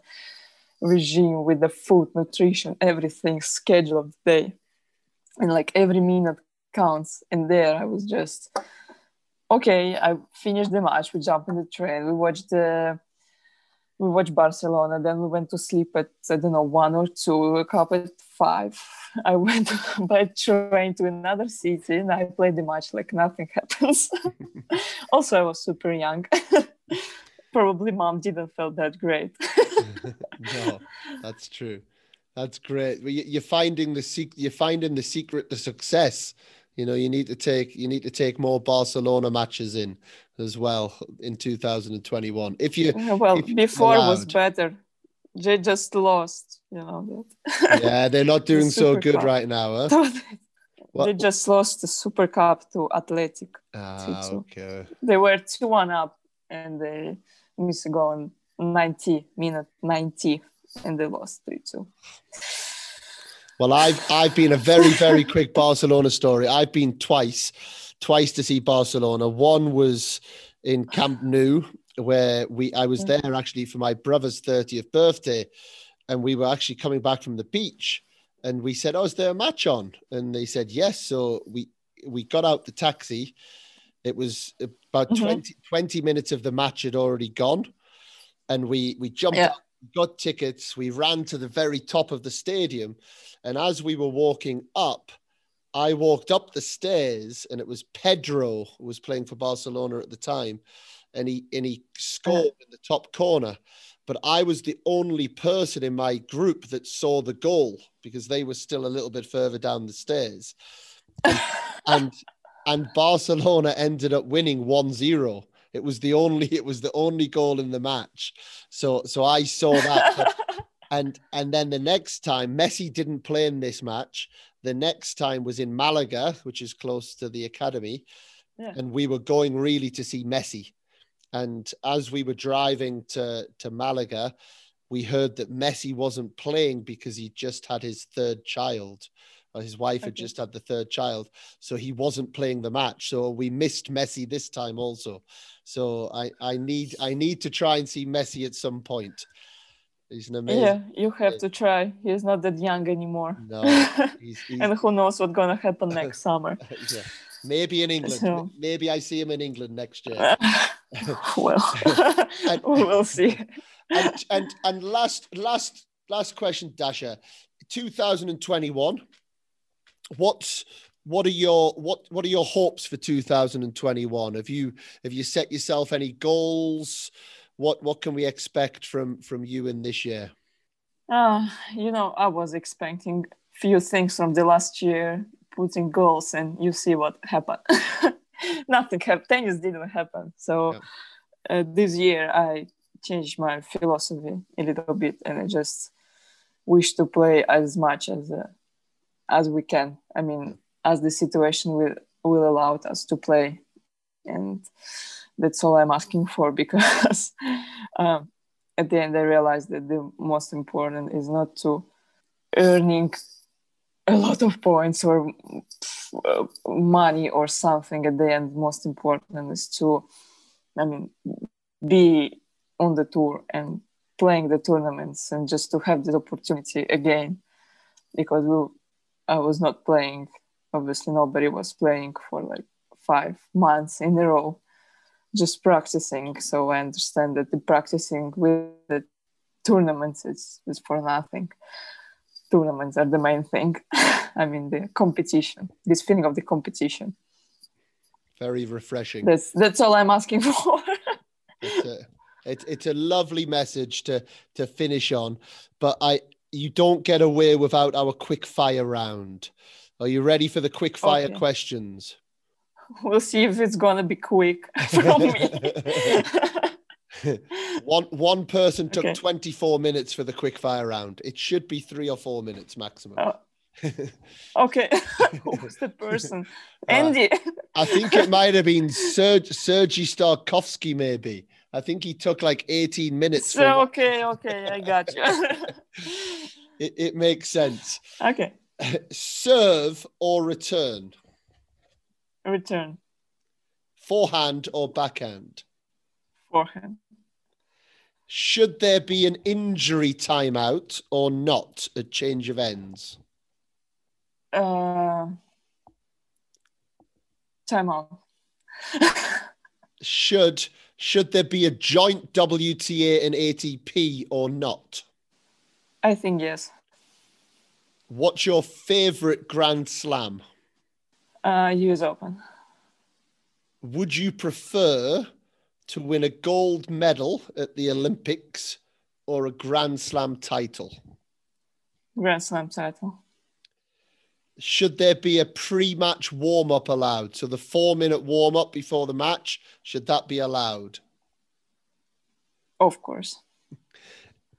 regime with the food nutrition everything schedule of the day and like every minute counts and there i was just okay i finished the match we jumped in the train we watched the we watched barcelona then we went to sleep at i don't know one or two we woke up at five <laughs> i went <laughs> by train to another city and i played the match like nothing <laughs> happens also i was super young probably mom didn't feel that great no, that's true. That's great. You- You're finding the sec- You're finding the secret to success. You know, you need to take you need to take more Barcelona matches in as well in 2021. If you, well if before was better they just lost you know that <laughs> yeah, they're not doing so good Cup. right now. Huh? They just lost the super cup to athletic Ah, okay. they were 2-1 up and they missed a goal in 90 minute 90 and they lost 3-2 Well, I've I've been a very very quick <laughs> Barcelona story. I've been twice, twice to see Barcelona. One was in Camp Nou, where we I was there actually for my brother's thirtieth birthday, and we were actually coming back from the beach, and we said, "Oh, is there a match on?" And they said, "Yes." So we we got out the taxi. It was about Mhm. 20, 20 minutes of the match had already gone, and we we jumped Yeah. out, got tickets. We ran to the very top of the stadium, and as we were walking up, I walked up the stairs, and it was Pedro who was playing for Barcelona at the time, and he and he scored in the top corner. But I was the only person in my group that saw the goal because they were still a little bit further down the stairs. And, <laughs> and and Barcelona ended up winning 1-0. It was the only it was the only goal in the match. So so I saw that. <laughs> and and then the next time Messi didn't play in this match. The next time was in Malaga, which is close to the academy. Yeah. And we were going really to see Messi. And as we were driving to, to Malaga, we heard that Messi wasn't playing because he just had his third child. Or his wife had just had the third child. So he wasn't playing the match. So we missed Messi this time also. So I, I need I need to try and see Messi at some point. He's an amazing Yeah, you have to try. He's not that young anymore. no <laughs> he's, he's and who knows what's gonna happen <laughs> next summer? <laughs> yeah. Maybe in England. So- Maybe I see him in England next year. well, And- we will see. and and and last last last question, Dasha. 2021. What's what are your what what are your hopes for 2021? Have you have you set yourself any goals? What what can we expect from from you in this year? Uh, you know, I was expecting few things from the last year, putting goals, and you see what happened. <laughs> Nothing happened. Tennis didn't happen. So Yeah. uh, this year, I changed my philosophy a little bit, and I just wish to play as much as uh, as we can. I mean, as the situation will will allow us to play, and that's all I'm asking for <laughs> because. um, at the end i realized that the most important is not to earning a lot of points or uh, money or something at the end most important is to i mean be on the tour and playing the tournaments and just to have the opportunity again because we, i was not playing obviously nobody was playing for like five months in a row just practicing. So I understand that the practicing with the tournaments is, is for nothing. Tournaments are the main thing. <laughs> I mean the competition, this feeling of the competition. Very refreshing. That's that's all I'm asking <laughs> for. It's a, it's, it's a lovely message to to finish on, but I you don't get away without our quick fire round. Are you ready for the quick fire Okay. questions? <laughs> we'll see if it's gonna be quick <laughs> from me. <laughs> One one person took Okay. 24 minutes for the quick fire round. It should be three or four minutes maximum. Oh. okay, who's the person? Uh, Andy. I think it might have been Serg Sergey Stakhovsky, maybe. I think he took like 18 minutes. so okay, okay, I got you. it, it makes sense. okay, Serve or return? Return Forehand or backhand? forehand. Should there be an injury timeout or not A change of ends? Uh, timeout. <laughs> Should should there be a joint WTA and ATP or not? I think yes. What's your favorite Grand Slam? Uh, US Open. Would you prefer to win a gold medal at the Olympics or a Grand Slam title? Grand Slam title. Should there be a pre-match warm-up allowed? So the four-minute warm-up before the match, should that be allowed? Of course.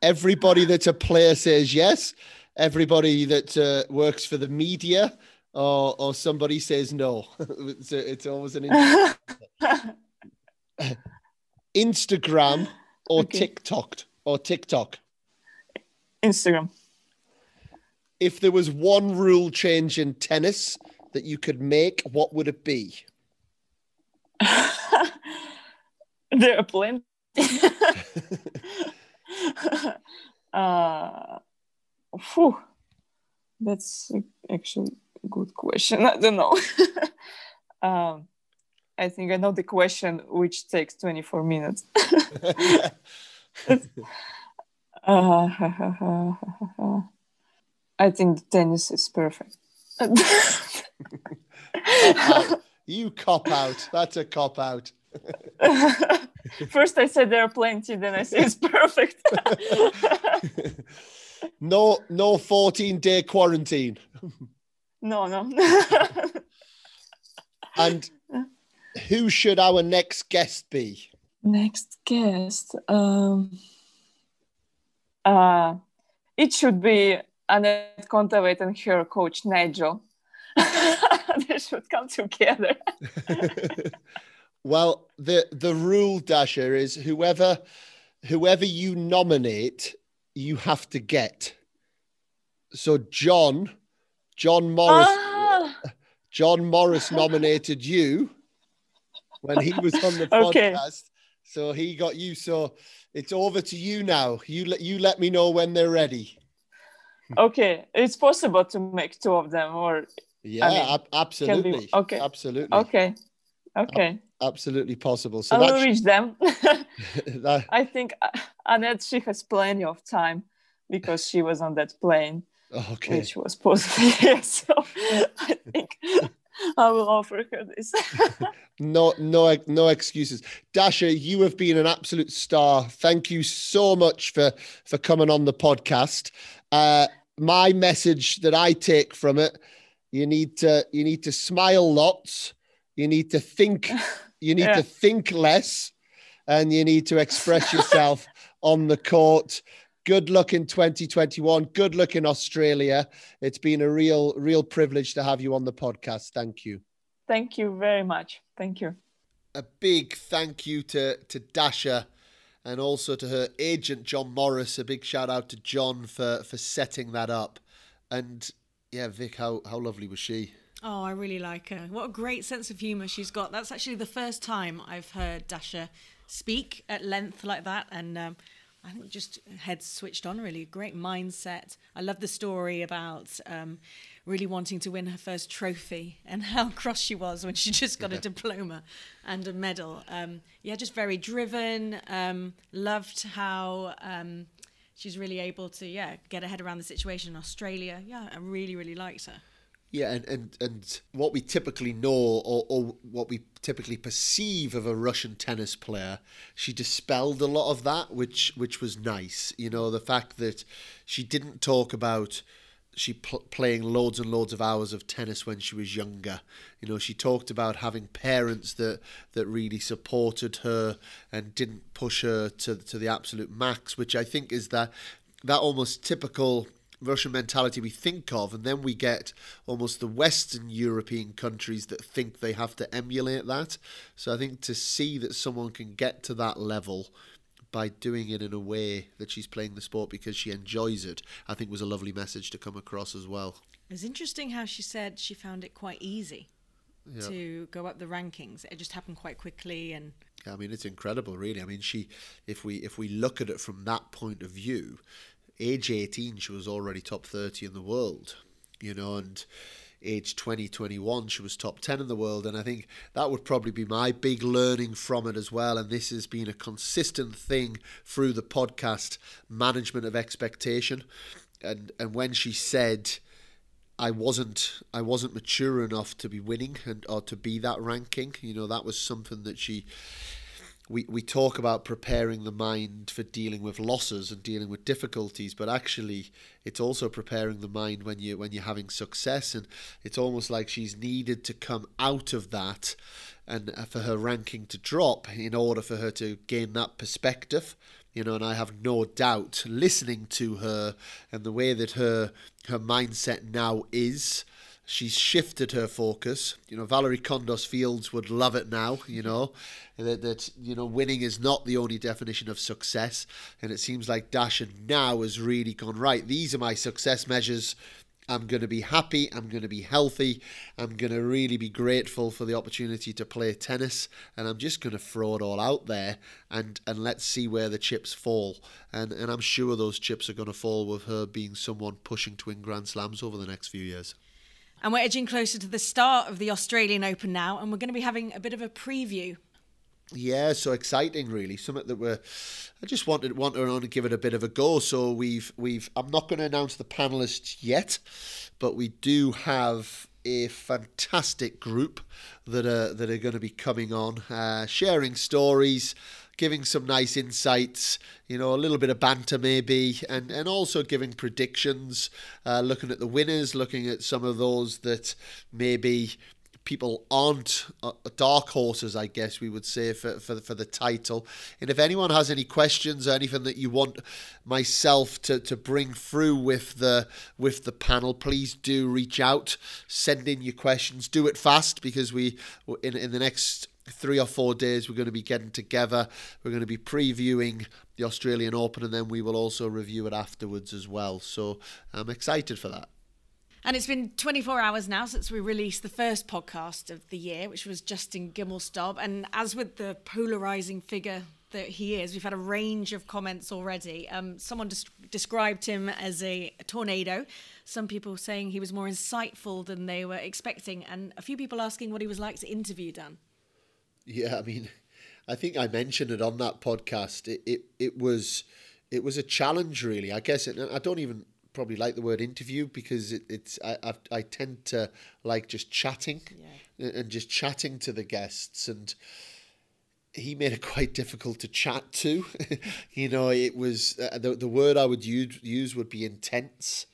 Everybody that's a player says yes. Everybody that uh, works for the media or, or somebody says no. <laughs> it's, a- it's always an <laughs> Instagram or Okay. TikTok or TikTok. Instagram. If there was one rule change in tennis that you could make, what would it be? <laughs> there are plenty. uh, phew. That's actually good question. <laughs> I don't know. <laughs> um, I think I know the question, which takes 24 minutes. <laughs> Uh, I think tennis is perfect. You cop out. That's a cop out. First, I said there are plenty, then I say it's perfect. no, no 14 day quarantine. No, no. <laughs> and who should our next guest be? Next guest. Um, uh, it should be Anett Kontaveit and her coach Nigel. <laughs> they should come together. <laughs> well, the the rule, Dasha, is whoever whoever you nominate, you have to get. So John, John Morris, ah. <laughs> John Morris nominated you when he was on the <laughs> okay. podcast. So he got you. So it's over to you now. You let you let me know when they're ready. Okay, it's possible to make two of them, or yeah, I mean, ab- absolutely. Be, okay, absolutely. Okay, okay. Ab- absolutely possible. So I will reach them. that... <laughs> I think uh, Anett she has plenty of time because she was on that plane, okay. which was positive. <laughs> so I think I will offer her this. <laughs> no, no, no excuses. Dasha, you have been an absolute star. Thank you so much for for coming on the podcast. Uh, my message that I take from it: you need to you need to smile lots. You need to think. <laughs> You need yeah. to think less, and you need to express yourself on the court good luck in 2021. Good luck in Australia. It's been a real, real privilege to have you on the podcast. Thank you. Thank you very much. Thank you. A big thank you to, to Dasha and also to her agent, John Morris. A big shout out to John for, for setting that up. And yeah, Vic, how, how lovely was she? Oh, I really like her. What a great sense of humour she's got. That's actually the first time I've heard Dasha speak at length like that. And um, I think just heads switched on really. Great mindset. I love the story about um, really wanting to win her first trophy <laughs> and how cross she was when she just got a diploma and a medal. Um, yeah, just very driven. Um, loved how um, she's really able to yeah get her head around the situation in Australia. Yeah, I really really liked her. Yeah, and, and, and what we typically know or, or what we typically perceive of a Russian tennis player, she dispelled a lot of that, which which was nice. You know, the fact that she didn't talk about she pl- playing loads and loads of hours of tennis when she was younger. You know, she talked about having parents that that really supported her and didn't push her to to the absolute max, which I think is that that almost typical Russian mentality we think of, and then we get almost the Western European countries that think they have to emulate that. So I think to see that someone can get to that level by doing it in a way that she's playing the sport because she enjoys it, I think was a lovely message to come across as well. It's interesting how she said she found it quite easy yeah. to go up the rankings. It just happened quite quickly and I mean, it's incredible, really. I mean, she, if we if we look at it from that point of view, age 18, she was already top 30 in the world, you know, and age 20, 21, she was top 10 in the world. And I think that would probably be my big learning from it as well. And this has been a consistent thing through the podcast management of expectation. And, and when she said, I wasn't I wasn't mature enough to be winning and or to be that ranking. You know that was something that she we, we talk about preparing the mind for dealing with losses and dealing with difficulties, but actually it's also preparing the mind when you when you're having success, and it's almost like she's needed to come out of that, and uh, for her ranking to drop in order for her to gain that perspective, you know. And I have no doubt, listening to her and the way that her her mindset now is, she's shifted her focus. You know, Valorie Kondos Fields would love it now, you know, that, that, you know, winning is not the only definition of success. And it seems like Dasha now has really gone, right, these are my success measures. I'm going to be happy. I'm going to be healthy. I'm going to really be grateful for the opportunity to play tennis. And I'm just going to throw it all out there and, and let's see where the chips fall. And, and I'm sure those chips are going to fall with her being someone pushing to win Grand Slams over the next few years. And we're edging closer to the start of the Australian Open now, and we're going to be having a bit of a preview. Yeah, so exciting, really. Something that we're. I just wanted on to give it a bit of a go. So we've we've. I'm not going to announce the panelists yet, but we do have a fantastic group that are that are going to be coming on, uh, sharing stories, giving some nice insights, you know, a little bit of banter maybe, and, and also giving predictions, uh, looking at the winners, looking at some of those that maybe people aren't uh, dark horses, I guess we would say, for, for, for the title. And if anyone has any questions or anything that you want myself to, to bring through with the with the panel, please do reach out, send in your questions. Do it fast because we in in the next three or four days we're going to be getting together. We're going to be previewing the Australian Open and then we will also review it afterwards as well. So I'm excited for that. And it's been 24 hours now since we released the first podcast of the year, which was Justin Gimelstob. And as with the polarizing figure that he is, we've had a range of comments already. Um, someone des- described him as a tornado. Some people saying he was more insightful than they were expecting, and a few people asking what he was like to interview Dan. Yeah, I mean, I think I mentioned it on that podcast. It it, it was it was a challenge, really. I guess it, I don't even probably like the word interview because it, it's I, I, I tend to like just chatting yeah. and just chatting to the guests and he made it <laughs> quite difficult to chat to <laughs> you know it was uh, the, the word I would use use would be intense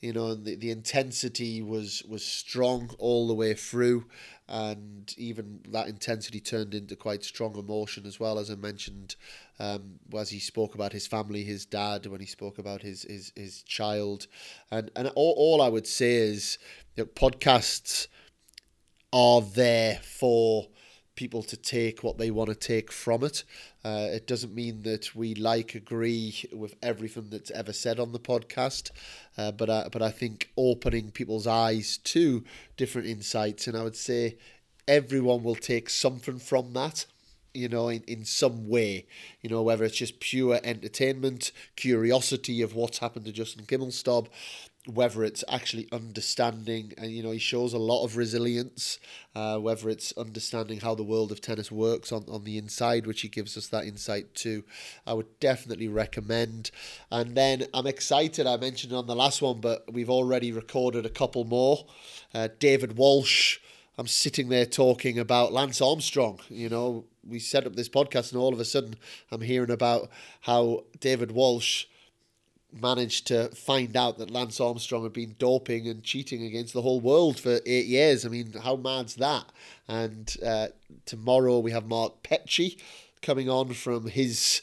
you know the, the intensity was was strong all the way through and even that intensity turned into quite strong emotion as well. As I mentioned um, as he spoke about his family his dad when he spoke about his his, his child. And and all, all I would say is you know, podcasts are there for people to take what they want to take from it. Uh, it doesn't mean that we like agree with everything that's ever said on the podcast, uh, but I, but I think opening people's eyes to different insights, and I would say everyone will take something from that. You know, in, in some way, you know, whether it's just pure entertainment, curiosity of what's happened to Justin Gimelstob, whether it's actually understanding, and you know, he shows a lot of resilience, uh, whether it's understanding how the world of tennis works on, on the inside, which he gives us that insight too. I would definitely recommend. And then I'm excited, I mentioned on the last one, but we've already recorded a couple more. Uh, David Walsh. I'm sitting there talking about Lance Armstrong. You know, we set up this podcast, and all of a sudden, I'm hearing about how David Walsh managed to find out that Lance Armstrong had been doping and cheating against the whole world for eight years. I mean, how mad's that? And uh, tomorrow we have Mark Petchey coming on from his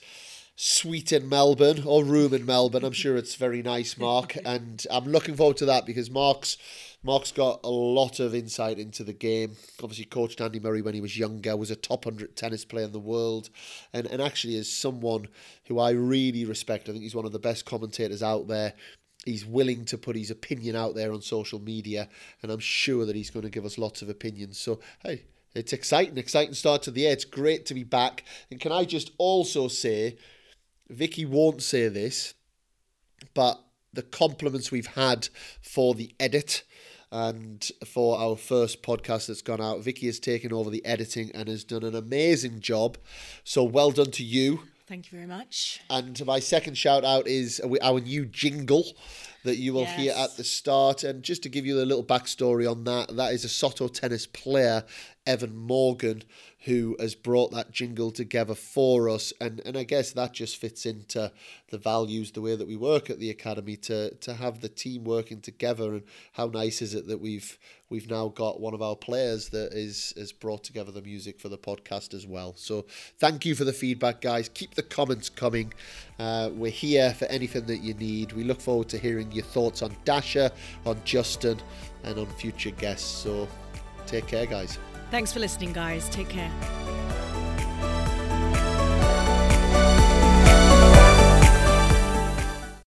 suite in Melbourne or room in Melbourne. I'm sure it's very nice, Mark, <laughs> and I'm looking forward to that because Mark's Mark's got a lot of insight into the game. Obviously, coached Andy Murray when he was younger, was a top 100 tennis player in the world, and, and actually is someone who I really respect. I think he's one of the best commentators out there. He's willing to put his opinion out there on social media, and I'm sure that he's going to give us lots of opinions. So, hey, it's exciting, exciting start to the year. It's great to be back. And can I just also say, Vicky won't say this, but the compliments we've had for the edit and for our first podcast that's gone out, Vicky has taken over the editing and has done an amazing job. So well done to you. Thank you very much. And my second shout out is our new jingle that you will yes. hear at the start. And just to give you a little backstory on that, that is a Soto tennis player, Evan Morgan, who has brought that jingle together for us. And, and I guess that just fits into the values, the way that we work at the academy to, to have the team working together. And how nice is it that we've we've now got one of our players that is has brought together the music for the podcast as well. So thank you for the feedback, guys. Keep the comments coming. Uh, we're here for anything that you need. We look forward to hearing your thoughts on Dasha, on Justin, and on future guests. So take care, guys. Thanks for listening, guys. Take care.